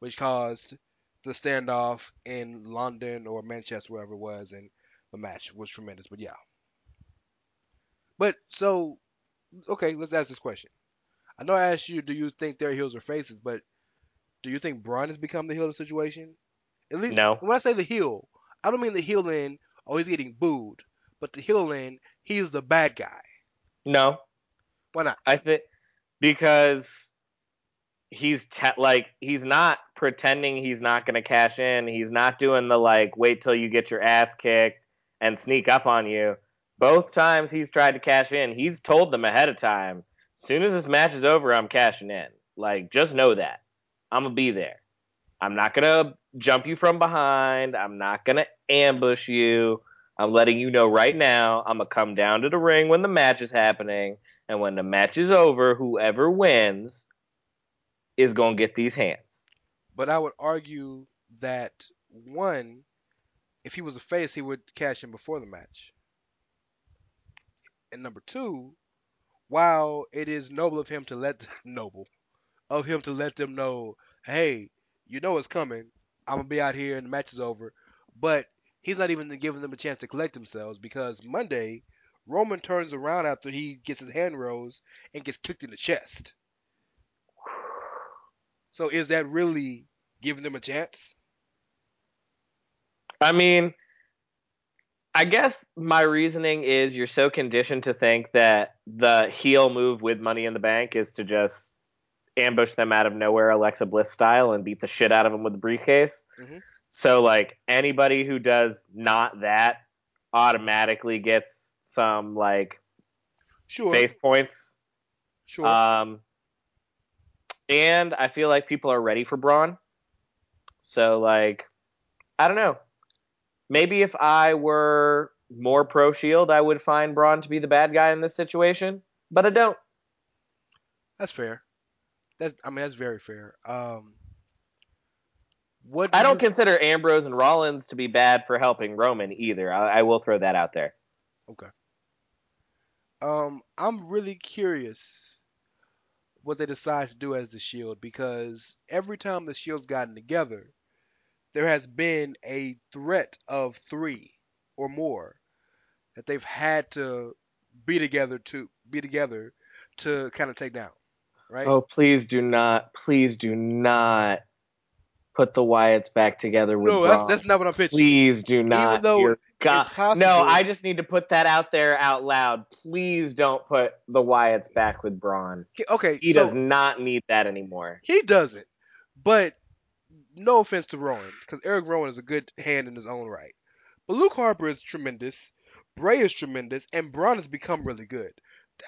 which caused the standoff in London or Manchester, wherever it was, and the match was tremendous. But yeah. But so, okay, let's ask this question. I know I asked you, do you think they're heels or faces, but do you think Braun has become the heel of the situation? At least, No. when I say the heel, I don't mean the heel in, oh, he's getting booed, but the in, he's the bad guy. No, Why not? I think because he's te- like he's not pretending he's not going to cash in. He's not doing the like wait till you get your ass kicked and sneak up on you. Both times he's tried to cash in, he's told them ahead of time. As soon as this match is over, I'm cashing in. Like just know that I'm gonna be there. I'm not gonna jump you from behind. I'm not gonna ambush you. I'm letting you know right now. I'm gonna come down to the ring when the match is happening. And when the match is over, whoever wins is going to get these hands. But I would argue that one, if he was a face, he would cash in before the match. And number two, while it is noble of him to let noble of him to let them know, hey, you know it's coming. I'm gonna be out here and the match is over. But he's not even giving them a chance to collect themselves because Monday, Roman turns around after he gets his hand rose and gets kicked in the chest. So is that really giving them a chance? I mean, I guess my reasoning is you're so conditioned to think that the heel move with Money in the Bank is to just ambush them out of nowhere, Alexa Bliss style, and beat the shit out of them with the briefcase. Mhm. So, like, anybody who does not that automatically gets some, like, Sure. face points. Sure. Um, and I feel like people are ready for Braun. So, like, I don't know. Maybe if I were more pro Shield, I would find Braun to be the bad guy in this situation, but I don't. that's fair. That's I mean that's very fair. Um what I do don't you- consider Ambrose and Rollins to be bad for helping Roman either. I, I will throw that out there. Okay. Um, I'm really curious what they decide to do as the Shield because every time the Shield's gotten together, there has been a threat of three or more that they've had to be together to be together to kind of take down, right? Oh, please do not, please do not put the Wyatts back together with no, that's that's not what I'm pitching. Please do not, though dear God. No, I just need to put that out there out loud. Please don't put the Wyatts back with Braun. Okay, He so does not need that anymore. he doesn't. But no offense to Rowan, because Eric Rowan is a good hand in his own right. But Luke Harper is tremendous. Bray is tremendous, and Braun has become really good.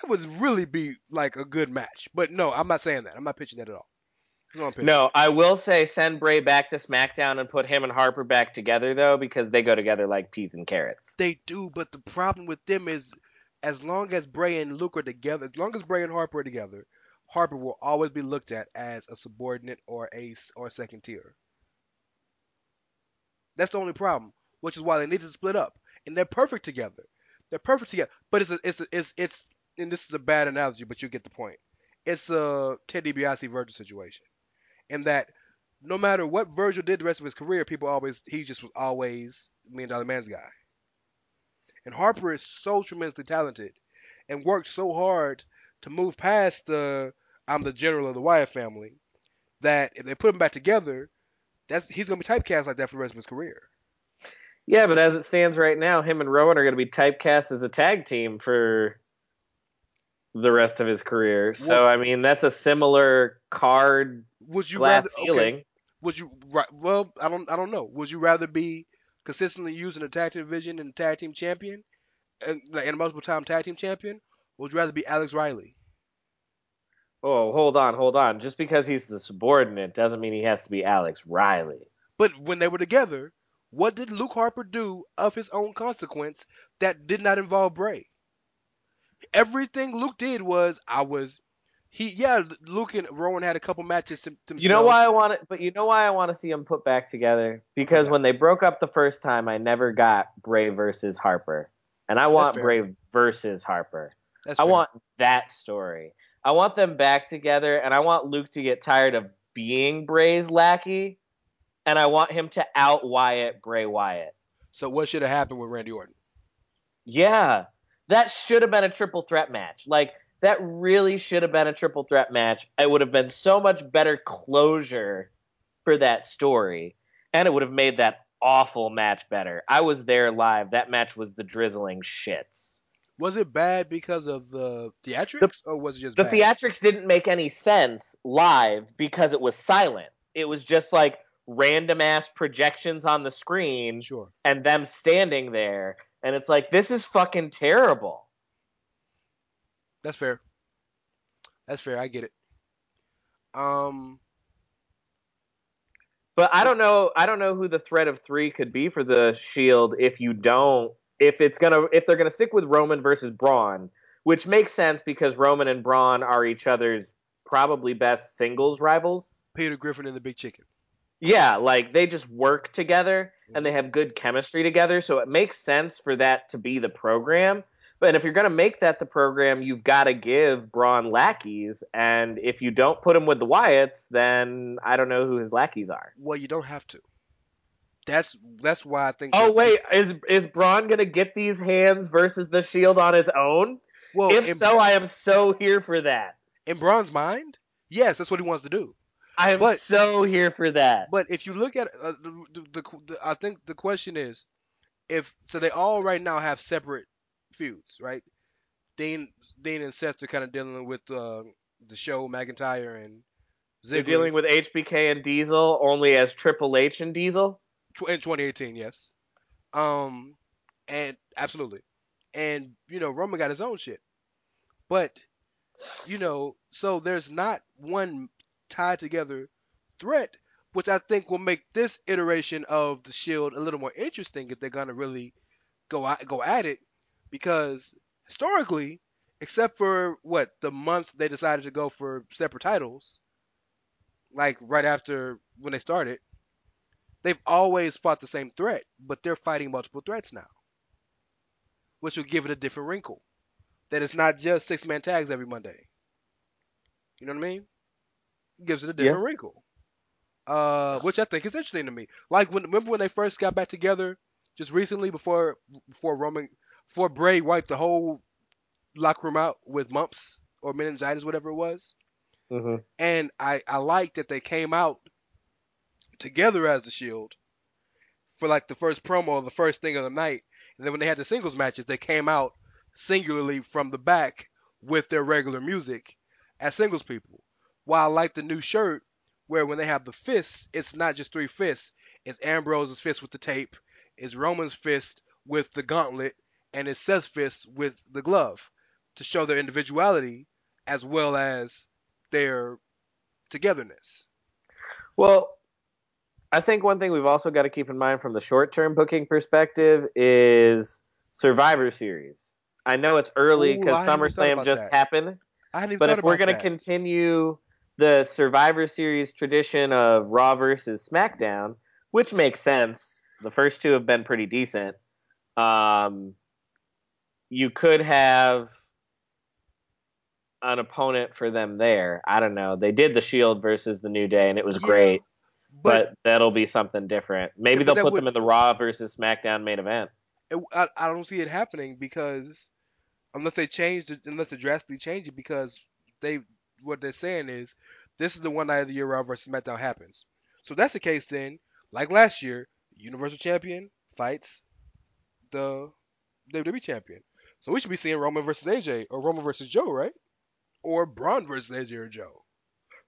That would really be like a good match. But no, I'm not saying that. I'm not pitching that at all. That's what I'm pitching. No, I will say send Bray back to SmackDown and put him and Harper back together though, because they go together like peas and carrots. They do, but the problem with them is as long as Bray and Luke are together, as long as Bray and Harper are together, Harper will always be looked at as a subordinate or a or second tier. That's the only problem, which is why they need to split up. And they're perfect together. They're perfect together. But it's a, it's a, it's it's and this is a bad analogy, but you get the point. It's a Ted DiBiase Virgil situation, in that no matter what Virgil did the rest of his career, people always he just was always Million Dollar Man's guy. And Harper is so tremendously talented and worked so hard to move past the I'm the general of the Wyatt family that if they put him back together, that's he's gonna be typecast like that for the rest of his career. Yeah, but as it stands right now, him and Rowan are going to be typecast as a tag team for the rest of his career. So Well- I mean, that's a similar card Would you glass rather okay. Would you? Well, I don't I don't know. Would you rather be consistently using a tag team division and tag team champion, and like and multiple time tag team champion? Or would you rather be Alex Riley? Oh, hold on, hold on. Just because he's the subordinate doesn't mean he has to be Alex Riley. But when they were together, what did Luke Harper do of his own consequence that did not involve Bray? Everything Luke did was I was he yeah Luke and Rowan had a couple matches to themselves. You know why I want it, but you know why I want to see them put back together because Yeah. when they broke up the first time, I never got Bray versus Harper, and I want. Bray versus Harper. That's I fair. want that story. I want them back together, and I want Luke to get tired of being Bray's lackey, and I want him to out Wyatt Bray Wyatt. So what should have happened with Randy Orton? Yeah, that should have been a triple threat match. Like that really should have been a triple threat match. It would have been so much better closure for that story, and it would have made that awful match better. I was there live. That match was the drizzling shits. Was it bad because of the theatrics, or was it just The bad? theatrics didn't make any sense live because it was silent. It was just like random ass projections on the screen Sure. and them standing there. And it's like, this is fucking terrible. That's fair. That's fair. I get it. Um, But I don't know. I don't know who the threat of three could be for the Shield if you don't. If it's gonna, if they're gonna stick with Roman versus Braun, which makes sense because Roman and Braun are each other's probably best singles rivals. Peter Griffin and the Big Chicken. Yeah, like they just work together and they mm-hmm. have good chemistry together, so it makes sense for that to be the program. But if you're going to make that the program, you've got to give Braun lackeys, and if you don't put him with the Wyatts, then I don't know who his lackeys are. Well, you don't have to. That's that's why I think. Oh wait, is is Braun going to get these hands versus the Shield on his own? Well, if so, I am so here for that. in Braun's mind, yes, that's what he wants to do. I am But- so here for that. But if you look at uh, the, the, the, the, I think the question is, if so, they all right now have separate feuds, right? Dean, Dean and Seth are kind of dealing with uh, the show McIntyre and They're dealing with HBK and Diesel only as Triple H and Diesel. in 2018, yes. Um, and absolutely, and you know Roman got his own shit, but you know, so there's not one tied together threat, which I think will make this iteration of the Shield a little more interesting if they're gonna really go at, go at it, because historically, except for what the month they decided to go for separate titles, like right after when they started, they've always fought the same threat, but they're fighting multiple threats now, which will give it a different wrinkle. That it's not just six man tags every Monday. You know what I mean? Gives it a different wrinkle. Uh, which I think is interesting to me. Like when remember when they first got back together, just recently before before Roman before Bray wiped the whole locker room out with mumps or meningitis, whatever it was. Mm-hmm. And I I like that they came out together as the Shield for like the first promo, or the first thing of the night. And then when they had the singles matches, they came out singularly from the back with their regular music as singles people. While I like the new shirt where when they have the fists, it's not just three fists. It's Ambrose's fist with the tape, it's Roman's fist with the gauntlet, and it's Seth's fist with the glove to show their individuality as well as their togetherness. Well, I think one thing we've also got to keep in mind from the short term booking perspective is Survivor Series. I know it's early because I hadn't even thought SummerSlam just that. happened, I but if we're going to continue the Survivor Series tradition of Raw versus SmackDown, which makes sense, the first two have been pretty decent. Um, you could have an opponent for them there. I don't know. They did the Shield versus the New Day, and it was Yeah, great but but, that'll be something different. Maybe Yeah, they'll put would- them in the Raw versus SmackDown main event. it, I, I don't see it happening because unless they change it, unless they drastically change it, because they what they're saying is this is the one night of the year Raw versus SmackDown happens. So that's the case, then like last year, Universal Champion fights the WWE Champion. So we should be seeing Roman versus AJ or Roman versus Joe, right? Or Braun versus AJ or Joe.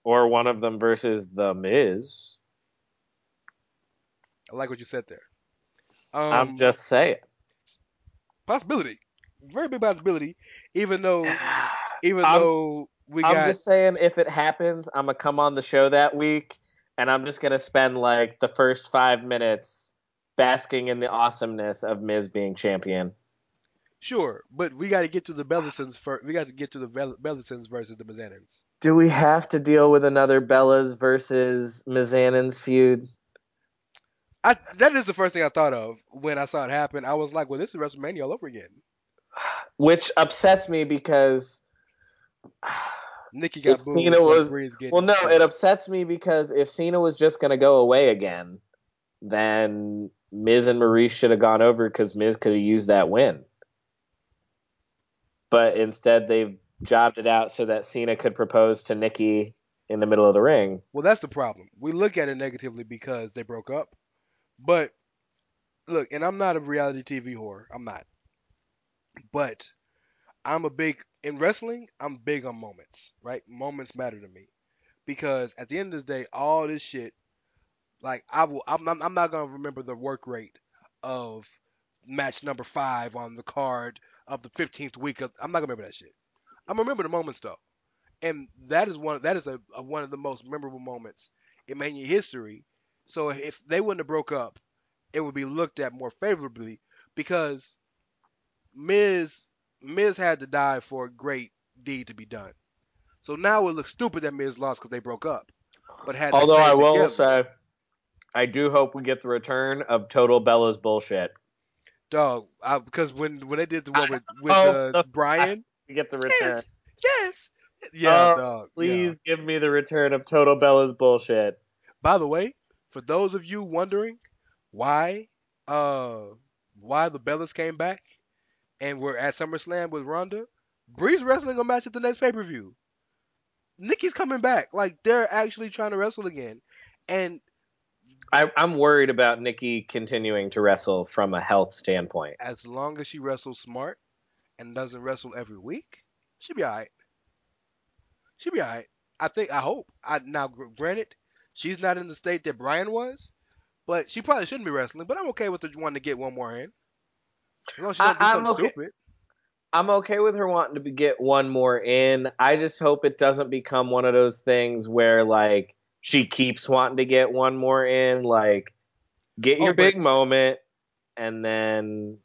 Or one of them versus The Miz. I like what you said there. Um, I'm just saying. possibility, very big possibility. Even though, even I'm- though we I'm got just saying if it happens, I'm gonna come on the show that week and I'm just gonna spend like the first five minutes basking in the awesomeness of Miz being champion. Sure, but we got to get to the Bellisons first. We got to get to the Bell- Bellisons versus the Mizanins. Do we have to deal with another Bellas versus Mizanins feud? I that is the first thing I thought of when I saw it happen. I was like, well, this is WrestleMania all over again. Which upsets me because Nikki got If booed. Cena was- well, no, it upsets me because if Cena was just gonna go away again, then Miz and Maurice should have gone over because Miz could have used that win. But instead, they've jobbed it out so that Cena could propose to Nikki in the middle of the ring. Well, that's the problem. We look at it negatively because they broke up. But look, and I'm not a reality TV whore. I'm not. But I'm a big in wrestling. I'm big on moments, right? Moments matter to me because at the end of the day, all this shit, like I will, I'm, I'm, not gonna remember the work rate of match number five on the card of the 15th week. Of, I'm not gonna remember that shit. I'm gonna remember the moments though, and that is one that is a, a one of the most memorable moments in Mania history. So if they wouldn't have broke up, it would be looked at more favorably because Miz Miz had to die for a great deed to be done. So now it looks stupid that Miz lost because they broke up. But had Although I will together- say, I do hope we get the return of Total Bellas bullshit. dog, I, because when when they did the one with with Oh, uh, Bryan, We get the return. yes, yes, yeah, Oh, dog. yeah. Please give me the return of Total Bellas bullshit. By the way, for those of you wondering why uh why the Bellas came back and we're at SummerSlam with Ronda, Brie's wrestling a match at the next pay per view. Nikki's coming back. Like they're actually trying to wrestle again. And I, I'm worried about Nikki continuing to wrestle from a health standpoint. as long as she wrestles smart and doesn't wrestle every week, she'll be alright. She'll be alright. I think I hope. I now granted, she's not in the state that Bryan was, but she probably shouldn't be wrestling. But I'm okay with the one to get one more in. As long as she I- don't do I'm okay. stupid. I'm okay with her wanting to be, get one more in. I just hope it doesn't become one of those things where like she keeps wanting to get one more in. Like, get Oh, your but- big moment and then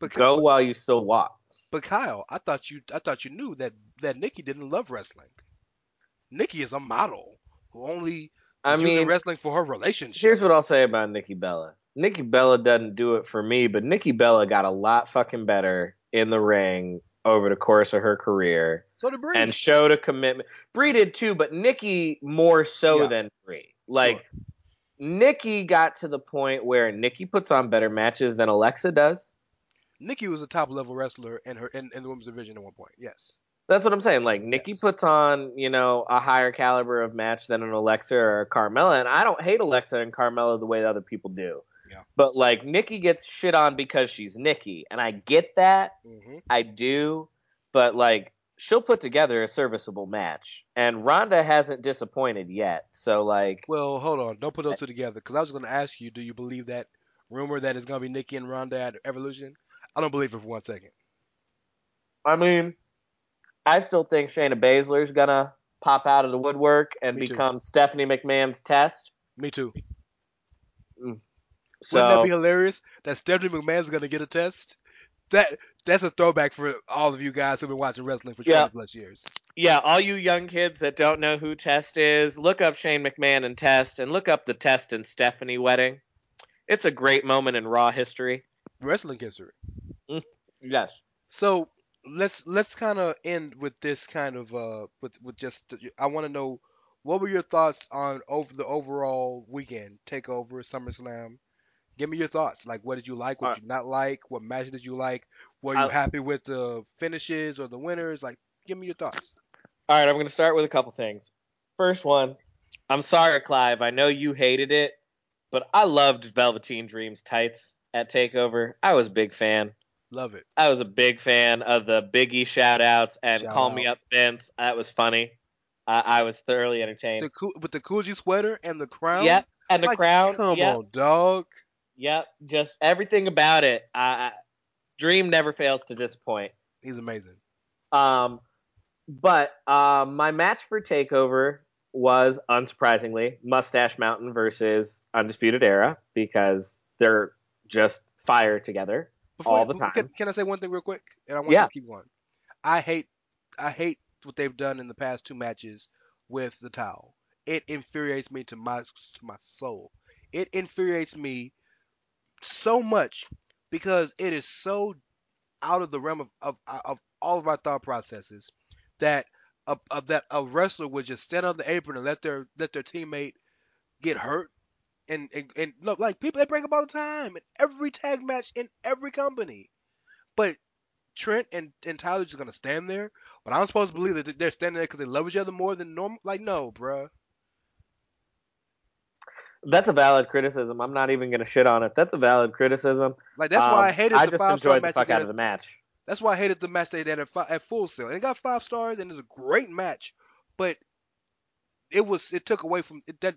But go while you still walk. But Kyle, I thought you I thought you knew that that Nikki didn't love wrestling. Nikki is a model who only I mean, wrestling for her relationship. Here's what I'll say about Nikki Bella. Nikki Bella doesn't do it for me, but Nikki Bella got a lot fucking better in the ring over the course of her career so did and showed a commitment. Brie did too, but Nikki more so Yeah. than Brie. Like Nikki got to the point where Nikki puts on better matches than Alexa does. Nikki was a top level wrestler in her in, in the women's division at one point. Yes. That's what I'm saying. Like Nikki Yes. puts on, you know, a higher caliber of match than an Alexa or a Carmella, and I don't hate Alexa and Carmella the way that other people do. Yeah. But like Nikki gets shit on because she's Nikki, and I get that. hmm I do, but like she'll put together a serviceable match, and Ronda hasn't disappointed yet. So like, Well, hold on. Don't put those two together because I was going to ask you, do you believe that rumor that it's going to be Nikki and Ronda at Evolution? I don't believe it for one second. I mean, I still think Shayna Baszler's gonna pop out of the woodwork and Me too. become Stephanie McMahon's test. Me too. So Wouldn't that be hilarious? That Stephanie McMahon's going to get a test. That that's a throwback for all of you guys who've been watching wrestling for 20 Yeah. plus years. yeah, all you young kids that don't know who Test is, look up Shane McMahon and Test, and look up the Test and Stephanie wedding. It's a great moment in Raw history. Wrestling history. Yes. So let's let's kind of end with this kind of uh with with just I want to know what were your thoughts on over the overall weekend takeover SummerSlam. Give me your thoughts. Like, what did you like? What Alright. did you not like? What match did you like? Were you I- happy with the finishes or the winners? Like, give me your thoughts. All right, I'm going to start with a couple things. First one, I'm sorry, Clive. I know you hated it, but I loved Velveteen Dreams tights at Takeover. I was a big fan. Love it. I was a big fan of the Biggie shout outs and Shout Call Me. Up Vince. That was funny. Uh, I was thoroughly entertained. The Ku- with the Coogi sweater and the crown. Yep. And the Like, crown. Come yep. on, dog. Yep. Just everything about it. I, Dream never fails to disappoint. He's amazing. Um, but um, my match for Takeover was unsurprisingly Mustache Mountain versus Undisputed Era because they're just fire together Before- all the time. can I say one thing real quick? And I want Yeah. to keep going. I hate, I hate what they've done in the past two matches with the towel. It infuriates me to my to my soul. It infuriates me so much because it is so out of the realm of, of, of all of our thought processes that a, that a wrestler would just stand on the apron and let their let their teammate get hurt. And and, and look like people they break up all the time in every tag match in every company. But Trent and, and Tyler just gonna stand there. But I'm supposed to believe that they're standing there because they love each other more than normal like no bruh That's a valid criticism. I'm not even going to shit on it. That's a valid criticism. like that's why I Um, hated I the just five enjoyed the fuck out of the match. That's why I hated the match they did at, fi- at Full Sail. And it got five stars, and it's a great match, but it was it took away from it, that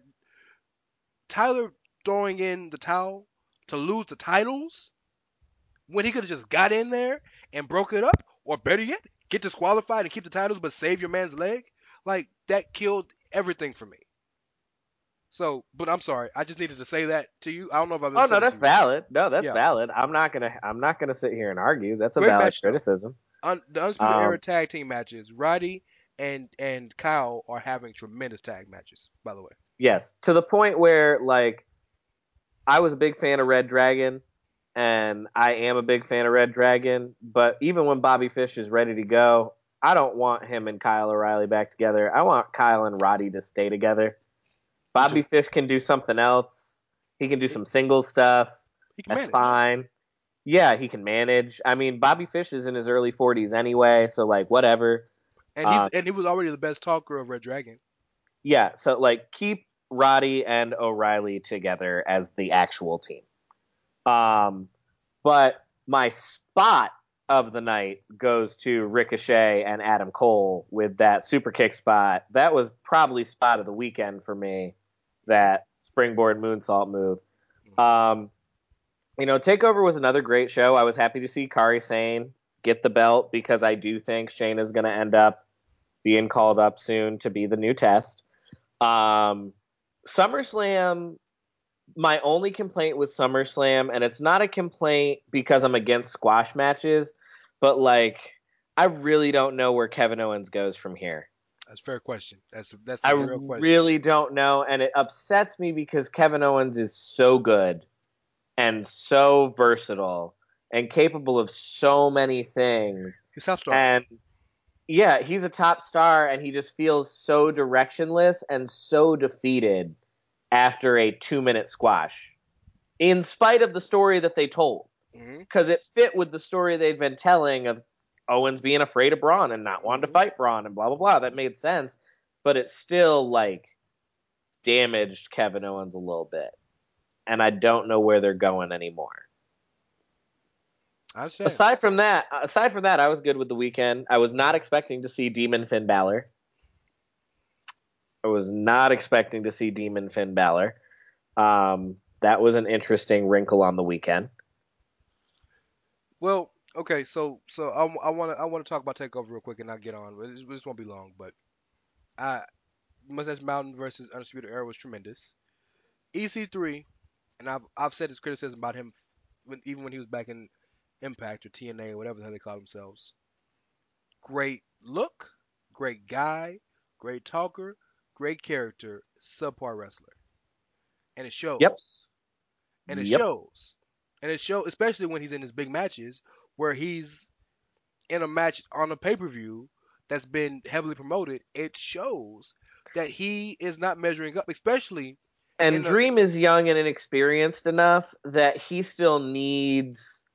Tyler throwing in the towel to lose the titles when he could have just got in there and broke it up, or better yet, get disqualified and keep the titles but save your man's leg. Like that killed everything for me. So, but I'm sorry, I just needed to say that to you. I don't know if I've. Oh no, that's valid. No, that's Yeah. valid. I'm not gonna. I'm not gonna sit here and argue. That's a Great valid match, criticism. Un- the Undisputed Um, Era tag team matches, Roddy and and Kyle are having tremendous tag matches. By the way, Yes, to the point where like I was a big fan of Red Dragon, and I am a big fan of Red Dragon. But even when Bobby Fish is ready to go, I don't want him and Kyle O'Reilly back together. I want Kyle and Roddy to stay together. Bobby Fish can do something else. He can do some single stuff. he can That's manage. fine. Yeah, he can manage. I mean, Bobby Fish is in his early 40s anyway, so like whatever. and he's uh, and he was already the best talker of Red Dragon. Yeah, so like keep Roddy and O'Reilly together as the actual team. Um, but my spot of the night goes to Ricochet and Adam Cole with that super kick spot. That was probably spot of the weekend for me. That springboard moonsault move. Um, you know, Takeover was another great show. I was happy to see Kairi Sane get the belt because I do think Shane is going to end up being called up soon to be the new test. Um, SummerSlam, my only complaint with SummerSlam, and it's not a complaint because I'm against squash matches, but like, I really don't know where Kevin Owens goes from here. That's a fair question. That's that's a I real question. I really don't know, and it upsets me because Kevin Owens is so good and so versatile and capable of so many things. He's top star. And yeah, he's a top star, and he just feels so directionless and so defeated after a two minute squash, in spite of the story that they told, mm-hmm. because it fit with the story they'd been telling of Owens being afraid of Braun and not wanting to fight Braun and blah blah blah. That made sense, but it still like damaged Kevin Owens a little bit, and I don't know where they're going anymore. I. Aside from that, aside from that, I was good with the weekend. I was not expecting to see Demon Finn Balor. I was not expecting to see Demon Finn Balor. Um, that was an interesting wrinkle on the weekend. Well, okay, so so I want to I want to talk about Takeover real quick and not get on. but This, this won't be long, but I Mustache Mountain versus Undisputed Era was tremendous. EC3, and I've I've said this criticism about him when even when he was back in Impact or TNA or whatever the hell they call themselves. Great look, great guy, great talker, great character, subpar wrestler, and it shows. Yep. And it Yep. shows. And it shows, especially when he's in his big matches, where he's in a match on a pay per view that's been heavily promoted. It shows that he is not measuring up, especially And in a- Dream is young and inexperienced enough that he still needs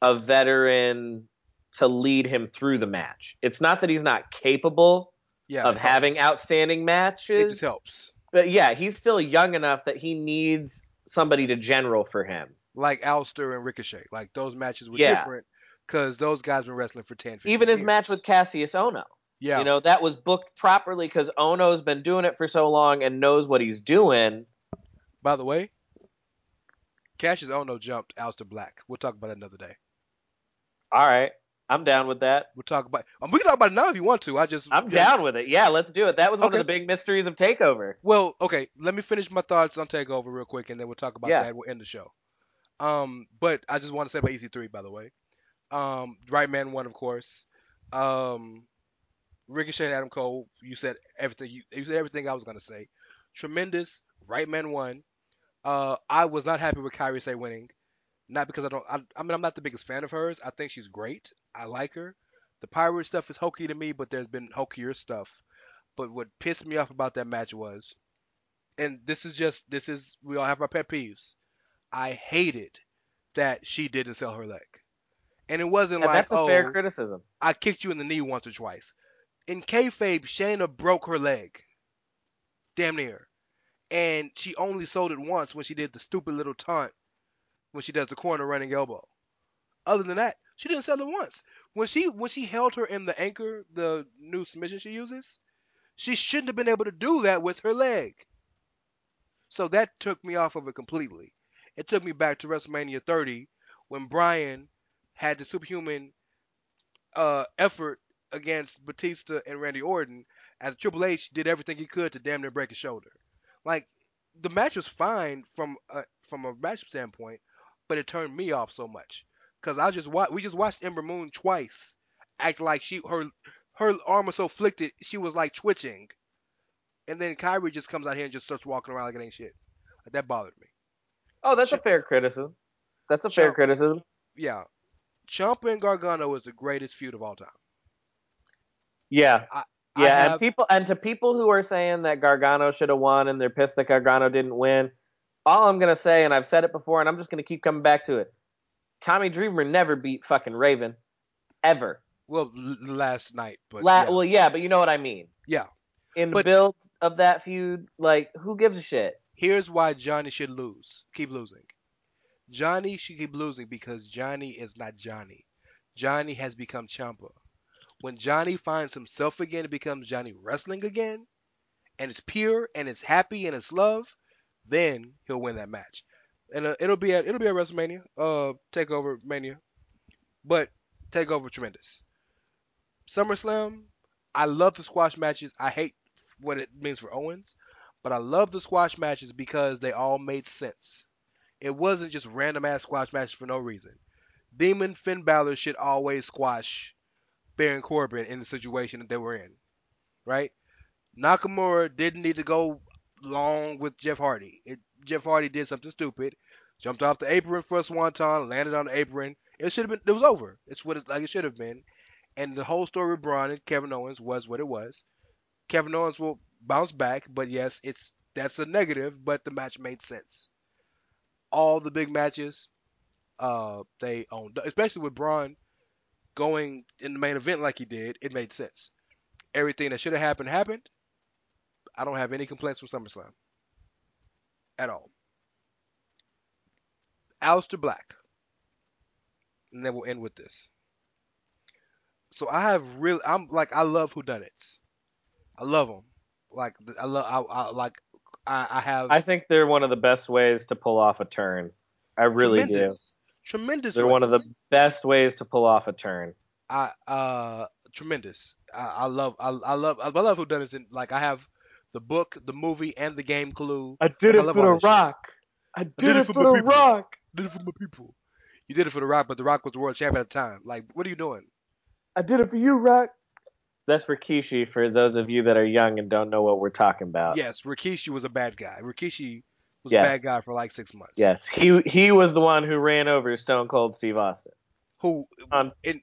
a veteran to lead him through the match. It's not that he's not capable yeah, of it having outstanding helps. it matches, just helps. but yeah, he's still young enough that he needs somebody to general for him. Like Aleister and Ricochet, like those matches were Yeah. different because those guys been wrestling for 10, 15 Even his years. match with Kassius Ohno. yeah, You know, that was booked properly because Ohno's been doing it for so long and knows what he's doing. By the way, Kassius Ohno jumped Aleister Black. We'll talk about that another day. All right. I'm down with that. We'll talk about. Um, we can talk about it now if you want to. I just I'm yeah. down with it. Yeah, let's do it. That was one Okay. of the big mysteries of Takeover. Well, okay. Let me finish my thoughts on Takeover real quick, and then we'll talk about Yeah. that. We'll end the show. Um, but I just want to say about EC3, by the way. Um, Right Man won, of course. Um, Ricochet and Adam Cole. You said everything. You, you said everything I was gonna say. Tremendous. Right Man won. Uh, I was not happy with Kairi Sane winning. Not because I don't. I, I mean, I'm not the biggest fan of hers. I think she's great. I like her. The pirate stuff is hokey to me, but there's been hokier stuff. But what pissed me off about that match was, and this is just this is we all have our pet peeves. I hated that she didn't sell her leg, and it wasn't Yeah, like that's a oh fair criticism. I kicked you in the knee once or twice. In kayfabe, Shayna broke her leg, damn near, and she only sold it once when she did the stupid little taunt when she does the corner running elbow. Other than that, she didn't sell it once. When she when she held her in the anchor, the new submission she uses, she shouldn't have been able to do that with her leg. So that took me off of it completely. It took me back to WrestleMania 30 when Bryan had the superhuman uh, effort against Batista and Randy Orton as Triple H did everything he could to damn near break his shoulder. Like the match was fine from a, from a match standpoint, but it turned me off so much because I just wa- we just watched Ember Moon twice act like she her her arm was so flicted she was like twitching, and then Kairi just comes out here and just starts walking around like it ain't shit. Like, that bothered me. Oh, that's a fair criticism. That's a fair criticism. Yeah, Ciampa and Gargano is the greatest feud of all time. Yeah. I Yeah, have- and people and to people who are saying that Gargano should have won and they're pissed that Gargano didn't win, all I'm gonna say, and I've said it before, and I'm just gonna keep coming back to it. Tommy Dreamer never beat fucking Raven, ever. Well, l- last night, but La- yeah. Well, yeah, but you know what I mean. Yeah. In the But- build of that feud, like, who gives a shit? Here's why Johnny should lose, keep losing. Johnny should keep losing because Johnny is not Johnny. Johnny has become Ciampa. When Johnny finds himself again, it becomes Johnny wrestling again, and it's pure and it's happy and it's love, then he'll win that match. And uh, it'll be at it'll be at WrestleMania, uh, Takeover Mania, but Takeover tremendous. SummerSlam, I love the squash matches. I hate what it means for Owens, but I love the squash matches because they all made sense. It wasn't just random ass squash matches for no reason. Demon Finn Balor should always squash Baron Corbin in the situation that they were in, right? Nakamura didn't need to go long with Jeff Hardy. It, Jeff Hardy did something stupid, jumped off the apron for a swanton, landed on the apron. It should have been. It was over. It's what it, like it should have been. And the whole story with Braun and Kevin Owens was what it was. Kevin Owens will bounce back, but yes, it's that's a negative, but the match made sense. All the big matches, uh, they owned, especially with Braun going in the main event like he did, it made sense. Everything that should have happened happened. I don't have any complaints from SummerSlam at all. Aleister Black, and then we'll end with this. So I have really, I'm like, I love whodunits. I love them. Like I love, I, I like, I, I have. I think they're one of the best ways to pull off a turn. I really tremendous, Tremendous. They're one of the best ways to pull off a turn. I uh tremendous. I, I love I, I love I love who done this. In, like I have the book, the movie, and the game Clue. I did I for the that shit. Rock. I did it for the people. Did it for my people. You did it for the Rock, but the Rock was the world champion at the time. Like, what are you doing? I did it for you, Rock. That's for Kishi, for those of you that are young and don't know what we're talking about. Yes, Rikishi was a bad guy. Rikishi was Yes. a bad guy for like six months. Yes, he he was the one who ran over Stone Cold Steve Austin. Who Um, it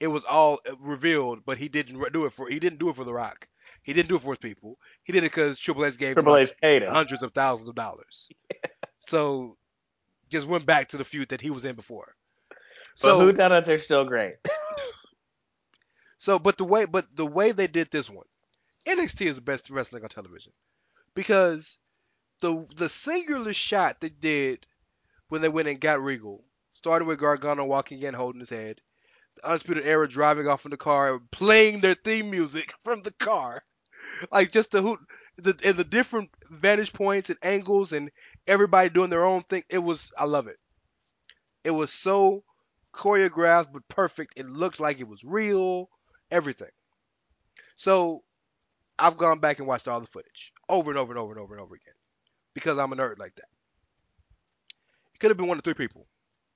it was all revealed, but he didn't do it for he didn't do it for the Rock. He didn't do it for his people. He did it because Triple H gave him Triple H paid him. hundreds of thousands of dollars. So just went back to the feud that he was in before. So So Donuts are still great. so but the way but the way they did this one, NXT is the best wrestling on television. Because the the singular shot they did when they went and got Regal, started with Gargano walking in holding his head, the Undisputed Era driving off in the car, playing their theme music from the car. Like just the who the and the different vantage points and angles and everybody doing their own thing. It was I love it. It was so choreographed but perfect. It looked like it was real, everything. So I've gone back and watched all the footage over and over and over and over and over again because I'm a nerd like that. It could have been one of three people.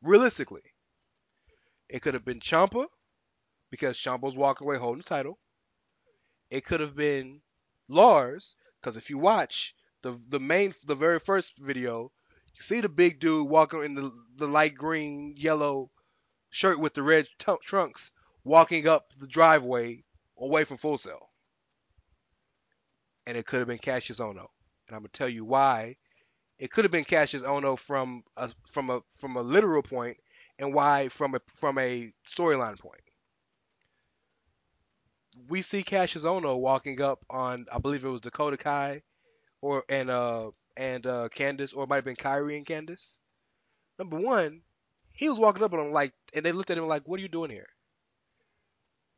Realistically, it could have been Ciampa because Ciampa was walking away holding the title. It could have been Lars because if you watch the the main the very first video, you see the big dude walking in the the light green yellow shirt with the red t- trunks walking up the driveway away from Full Sail. And it could have been Kassius Ohno. And I'm gonna tell you why. It could have been Kassius Ohno from a from a from a literal point, and why from a from a storyline point. We see Kassius Ohno walking up on I believe it was Dakota Kai, or and uh and uh Candice, or it might have been Kairi and Candice. Number one, he was walking up on like, and they looked at him like, "What are you doing here?"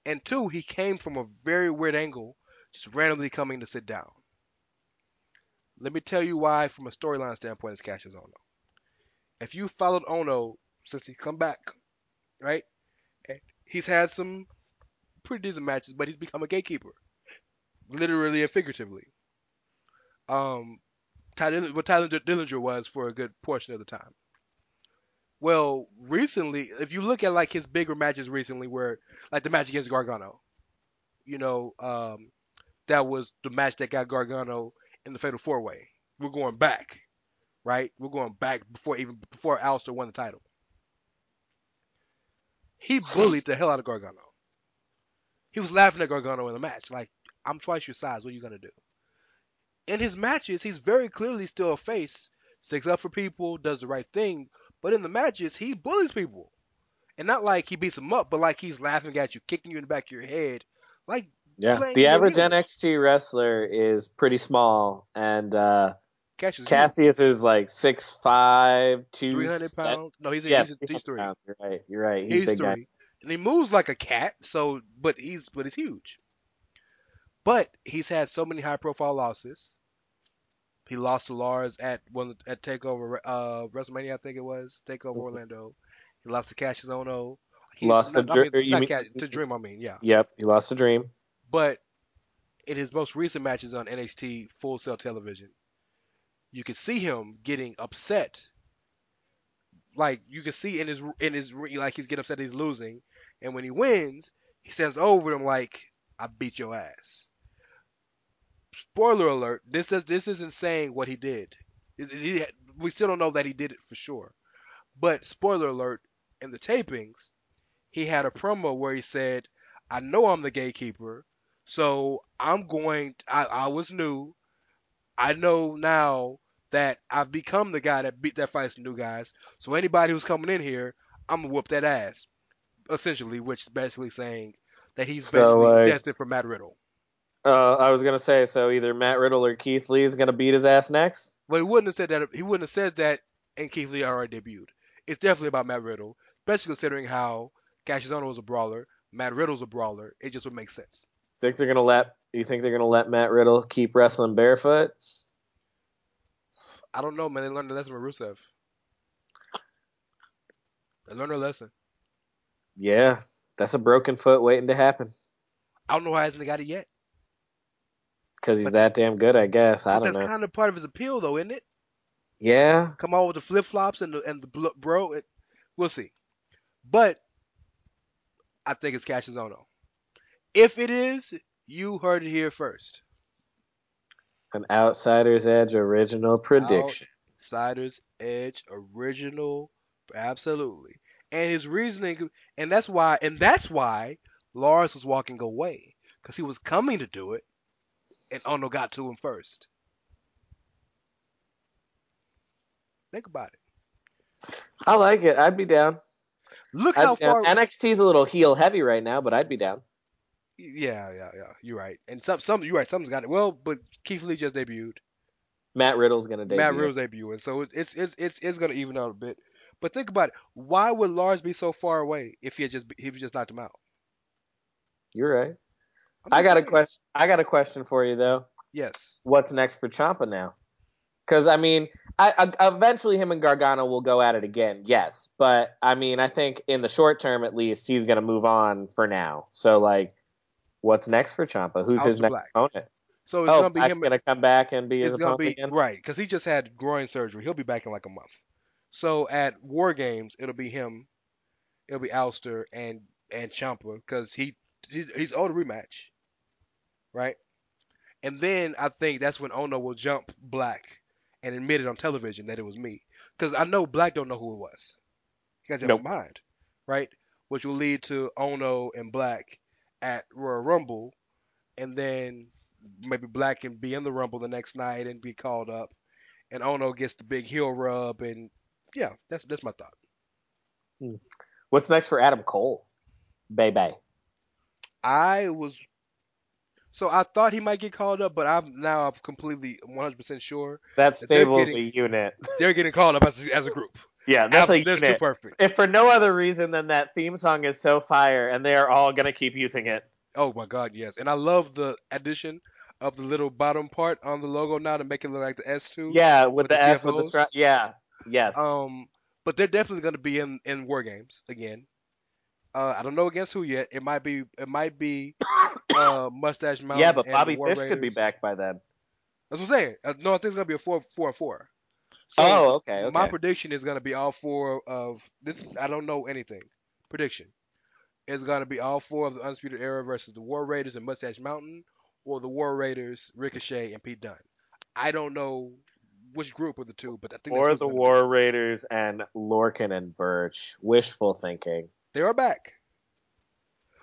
And two, he came from a very weird angle, just randomly coming to sit down. Let me tell you why, from a storyline standpoint, it's Kassius Ohno. If you followed Ono since he's come back, right? He's had some pretty decent matches, but he's become a gatekeeper, literally and figuratively. Um, what Tyler Dillinger was for a good portion of the time. Well, recently, if you look at like his bigger matches recently, where like the match against Gargano, you know, um, that was the match that got Gargano in the Fatal Four Way. We're going back, right? We're going back before even before Aleister won the title. He bullied the hell out of Gargano. He was laughing at Gargano in the match, like, "I'm twice your size. What are you gonna do?" In his matches, he's very clearly still a face, sticks up for people, does the right thing. But in the matches, he bullies people, and not like he beats them up, but like he's laughing at you, kicking you in the back of your head, like Yeah, the average. NXT wrestler is pretty small, and uh, Kassius, Kassius is like six five, two three hundred pounds. No, he's Yeah, he's, he's three. pounds. You're right. You're right. He's, He's, big three, guy. and he moves like a cat. So, but he's but he's huge. But he's had so many high profile losses. He lost to Lars at one at Takeover uh, WrestleMania, I think it was Takeover Mhm. Orlando. He lost to Kassius Ohno. He, Lost to not, I mean, mean- Cass- to Dream. I mean, yeah. Yep, he lost a dream. But in his most recent matches on NXT Full Sail Television, you could see him getting upset. Like you can see in his in his like he's getting upset he's losing, and when he wins, he stands over him like I beat your ass. Spoiler alert: this is this isn't saying what he did. It- it- he- we still don't know that he did it for sure. But spoiler alert: in the tapings, he had a promo where he said, "I know I'm the gatekeeper, so I'm going. I, I was new. I know now that I've become the guy that beat that fights new guys. So anybody who's coming in here, I'm gonna whoop that ass." Essentially, which is basically saying that he's So, basically like- for Matt Riddle. Uh, I was gonna say so either Matt Riddle or Keith Lee is gonna beat his ass next. But he wouldn't have said that. He wouldn't have said that. And Keith Lee already debuted. It's definitely about Matt Riddle, especially considering how Kassius Ohno was a brawler, Matt Riddle's a brawler. It just would make sense. Think they're gonna let? You think they're gonna let Matt Riddle keep wrestling barefoot? I don't know, man. They learned a lesson from Rusev. They learned a lesson. Yeah, that's a broken foot waiting to happen. I don't know why he hasn't got it yet. Cause he's But- that damn good, I guess. I don't that's know. kind of part of his appeal, though, isn't it? Yeah, Come on with the flip flops and the and the bl- bro. It, we'll see. But I think it's Kassius Ohno. If it is, you heard it here first. an outsider's edge original prediction. Outsiders Edge original, absolutely. And his reasoning, and that's why, and that's why Lars was walking away because he was coming to do it, and Ohno got to him first. Think about it. I like it. I'd be down. Look I'd how down. far. NXT's a little heel heavy right now, but I'd be down. Yeah, yeah, yeah. You're right. And some, some, you're right. Someone's got it. Well, but Keith Lee just debuted. Matt Riddle's gonna debut. Matt Riddle's debuting, so it's it's it's it's gonna even out a bit. But think about it. Why would Lars be so far away if he had just if he just knocked him out? You're right. I got a question. I got a question for you though. Yes. What's next for Ciampa now? Because I mean, I, I, eventually him and Gargano will go at it again. Yes, but I mean, I think in the short term at least, he's gonna move on for now. So like, what's next for Ciampa? Who's his next Black. opponent? So it's Oh, gonna be him. gonna come back and be his opponent be again. right because he just had groin surgery. He'll be back in like a month. So at War Games, it'll be him. It'll be Aleister and and Ciampa because he, he he's owed a rematch, right? And then I think that's when Ohno will jump Black and admit it on television that it was me because I know Black don't know who it was. He got Nope. your mind, right? Which will lead to Ohno and Black at Royal Rumble, and then maybe Black can be in the Rumble the next night and be called up, and Ohno gets the big heel rub, and yeah, that's that's my thought. Hmm. What's next for Adam Cole? Bay Bay. I was so I thought he might get called up, but I'm now I'm completely 100% sure That stable's getting- a unit. they're getting called up as a, as a group. Yeah, that's a Absolutely, they're unit. perfect. If for no other reason than that theme song is so fire, and they are all gonna keep using it. Oh my God, yes, and I love the addition of the little bottom part on the logo now to make it look like the S2. Yeah, with, With the, the S with the TFOs? strap. Yeah, yes. Um, but they're definitely going to be in in war games again. Uh, I don't know against who yet. It might be it might be uh Mustache Mountain. yeah, but Bobby the War Fish could be Raiders. back by then. That's what I'm saying. Uh, no, I think it's gonna be a four four and four. So, oh, okay, okay. My prediction is gonna be all four of this. I don't know anything. Prediction is gonna be all four of the Undisputed Era versus the War Raiders and Mustache Mountain, or the War Raiders, Ricochet, and Pete Dunne. I don't know which group of the two, but I think or the what's gonna War Raiders and Lorcan and Birch. Wishful thinking. They are back,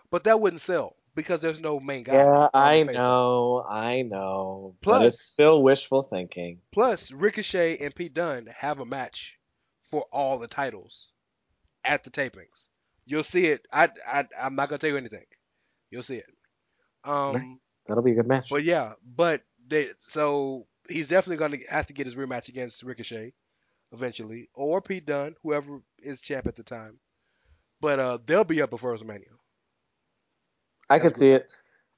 but that wouldn't sell because there's no main guy. Yeah, I know, I know. Plus- it's still wishful thinking. Plus, Ricochet and Pete Dunne have a match for all the titles at the tapings. You'll see it. I, I I'm not gonna tell you anything. You'll see it. Um, nice. That'll be a good match. but yeah, but they so he's definitely gonna have to get his rematch against Ricochet eventually, or Pete Dunne, whoever is champ at the time. But uh, they'll be up before WrestleMania. I could see it.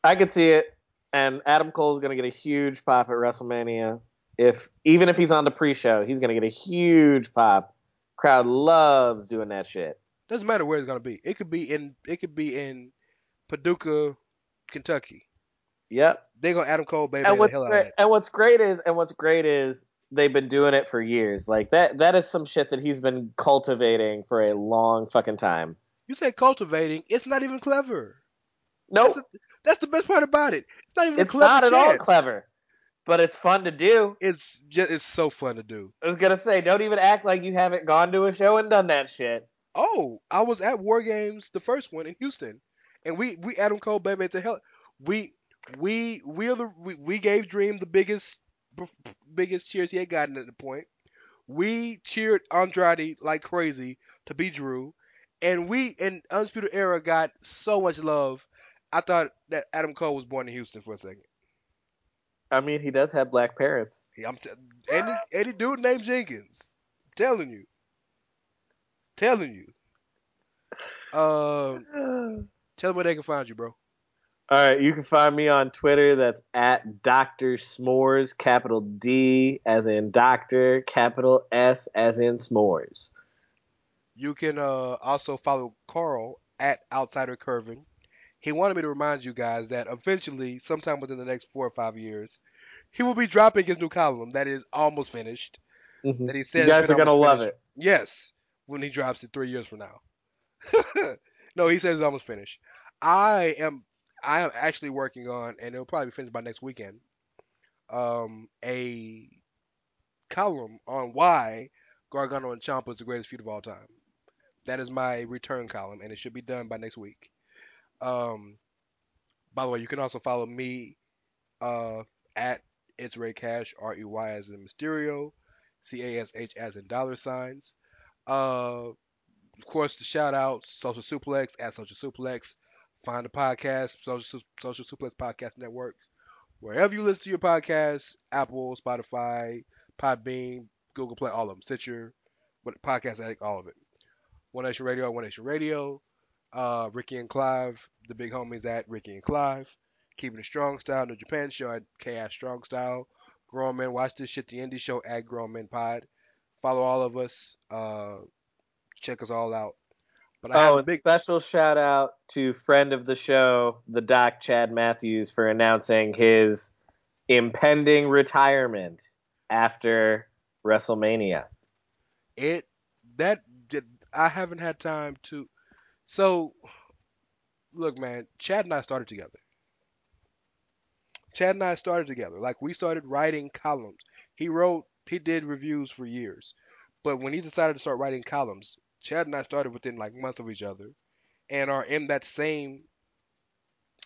I could see it. And Adam Cole's gonna get a huge pop at WrestleMania. If even if he's on the pre-show, he's gonna get a huge pop. Crowd loves doing that shit. Doesn't matter where it's gonna be. It could be in it could be in Paducah, Kentucky. Yep. They gonna Adam Cole baby and the what's hell out of great, and what's great is and what's great is they've been doing it for years. Like that that is some shit that he's been cultivating for a long fucking time. You say cultivating, it's not even clever. Nope, That's, that's the best part about it. It's not even it's clever not at all clever, but it's fun to do. It's just it's so fun to do. I was gonna say, don't even act like you haven't gone to a show and done that shit. Oh, I was at War Games, the first one in Houston, and we we Adam Cole baby at the hell we we we are the we, we gave Dream the biggest biggest cheers he had gotten at the point. We cheered Andrade like crazy to be Drew, and we in Undisputed Era got so much love. I thought that Adam Cole was born in Houston for a second. I mean, he does have black parents. Yeah, I'm t- any any dude named Jenkins. telling you. Telling you. Um, tell them where they can find you, bro. All right, you can find me on Twitter. That's at Dr. S'mores, capital D as in doctor, capital S as in s'mores. You can uh, also follow Karl at Outsider Kervin. He wanted me to remind you guys that eventually, sometime within the next four or five years, he will be dropping his new column that is almost finished. Mhm. That he You said guys are gonna love it. Yes, when he drops it three years from now. no, he says it's almost finished. I am I am actually working on, and it'll probably be finished by next weekend. Um, a column on why Gargano and Ciampa is the greatest feud of all time. That is my return column, and it should be done by next week. Um, by the way, you can also follow me uh, at it's Rey Cash, R E Y as in Mysterio, C A S H as in dollar signs. Uh, of course, the shout out Social Suplex at Social Suplex. Find the podcast, Social, Social Suplex Podcast Network. Wherever you listen to your podcasts, Apple, Spotify, Podbean, Google Play, all of them, Stitcher, Podcast Addict, all of it. One Nation Radio, One Nation Radio. Uh, Ricky and Clive, the big homies at Ricky and Clive. Keeping it strong style, New Japan show at KS Strong Style. Grown Men Watch This Shit, the indie show at Grown Men Pod. Follow all of us. Uh, check us all out. But I Oh, a and big special shout out to friend of the show, the Doc Chad Matthews, for announcing his impending retirement after WrestleMania. it that I haven't had time to. So, look, man, Chad and I started together. Chad and I started together. Like we started writing columns. He wrote, he did reviews for years, but when he decided to start writing columns, Chad and I started within like months of each other, and are in that same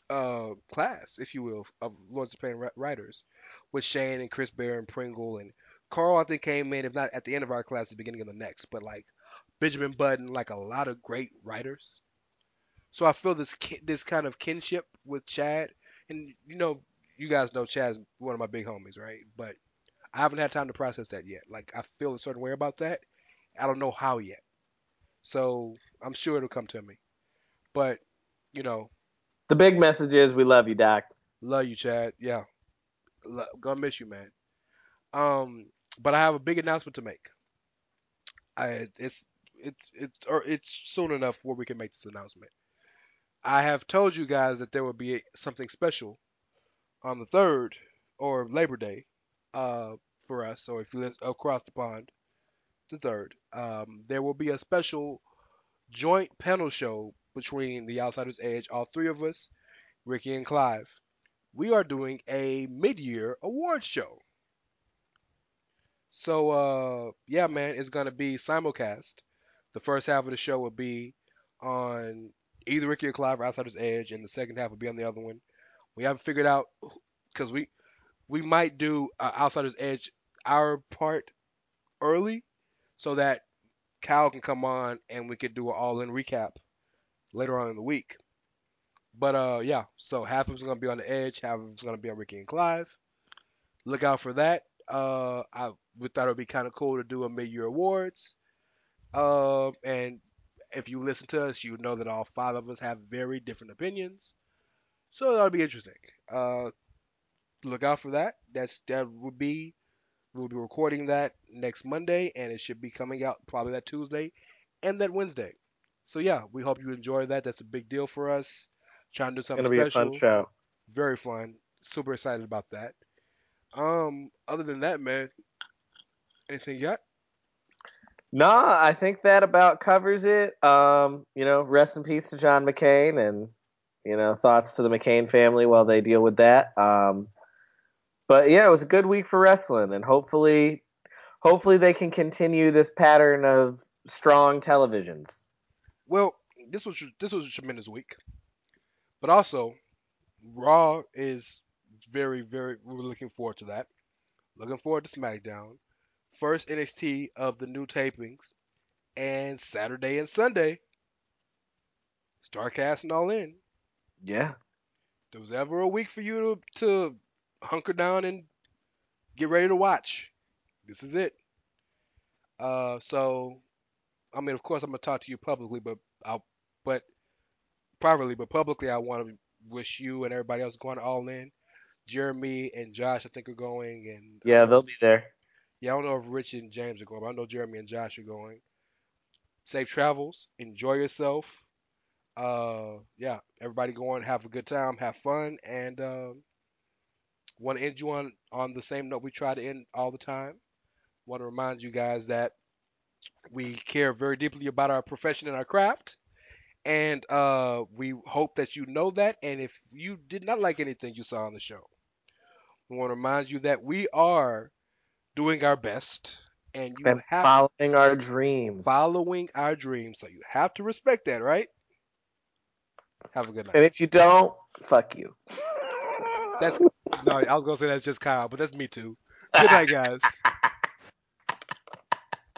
uh class, if you will, of Lords of Pain writers, with Shane and Chris Bear and Pringle and Karl. I think came in, if not at the end of our class, the beginning of the next, but like Benjamin Button, like a lot of great writers. So I feel this this kind of kinship with Chad, and you know, you guys know Chad's one of my big homies, right? But I haven't had time to process that yet. Like I feel a certain way about that. I don't know how yet. So I'm sure it'll come to me. But you know, The big message is we love you, Doc. love you, Chad. Yeah, Lo- gonna miss you, man. Um, but I have a big announcement to make. I it's it's it's or it's soon enough where we can make this announcement. I have told you guys that there will be something special on the third or Labor Day, uh, for us. So if you live across the pond, the third, um, there will be a special joint panel show between the Outsiders Edge, all three of us, Ricky and Clive. We are doing a mid-year awards show. So uh yeah, man, it's gonna be simulcast. The first half of the show will be on either Ricky or Clive or Outsiders Edge, and the second half will be on the other one. We haven't figured out because we we might do uh, Outsiders Edge our part early so that Cal can come on and we could do an all-in recap later on in the week. But uh yeah, so half of it's gonna be on the Edge, half of it's gonna be on Ricky and Clive. Look out for that. Uh, I thought it would be kind of cool to do a mid-year awards. Um, and if you listen to us, you know that all five of us have very different opinions. So that'll be interesting. Uh, look out for that. That's that would be we'll be recording that next Monday, and it should be coming out probably that Tuesday and that Wednesday. So yeah, we hope you enjoy that. That's a big deal for us. Trying to do It's something gonna be a special. fun show. Very fun. Super excited about that. Um, other than that, man, anything you got? No, I think that about covers it. Um, you know, rest in peace to John McCain, and you know, thoughts to the McCain family while they deal with that. Um, but yeah, it was a good week for wrestling, and hopefully, hopefully they can continue this pattern of strong televisions. Well, this was this was a tremendous week, but also Raw is very very. We're looking forward to that. Looking forward to SmackDown. First NXT of the new tapings, and Saturday and Sunday. Starcast and all in. Yeah, If there was ever a week for you to to hunker down and get ready to watch, this is it. Uh, so, I mean, of course, I'm gonna talk to you publicly, but I'll, but privately, but publicly, I want to wish you and everybody else going all in. Jeremy and Josh, I think, are going, and yeah, don't they'll be there. yeah, I don't know if Rich and James are going, but I know Jeremy and Josh are going. Safe travels. Enjoy yourself. Uh, yeah, everybody going, have a good time, have fun, and um, want to end you on on the same note we try to end all the time. Want to remind you guys that we care very deeply about our profession and our craft, and uh, we hope that you know that. And if you did not like anything you saw on the show, we want to remind you that we are doing our best, and you And have following our dreams. following our dreams. So you have to respect that, right? Have a good night. and if you don't, fuck you. That's no, I was gonna say that's just Kyle, but that's me too. Good night, guys.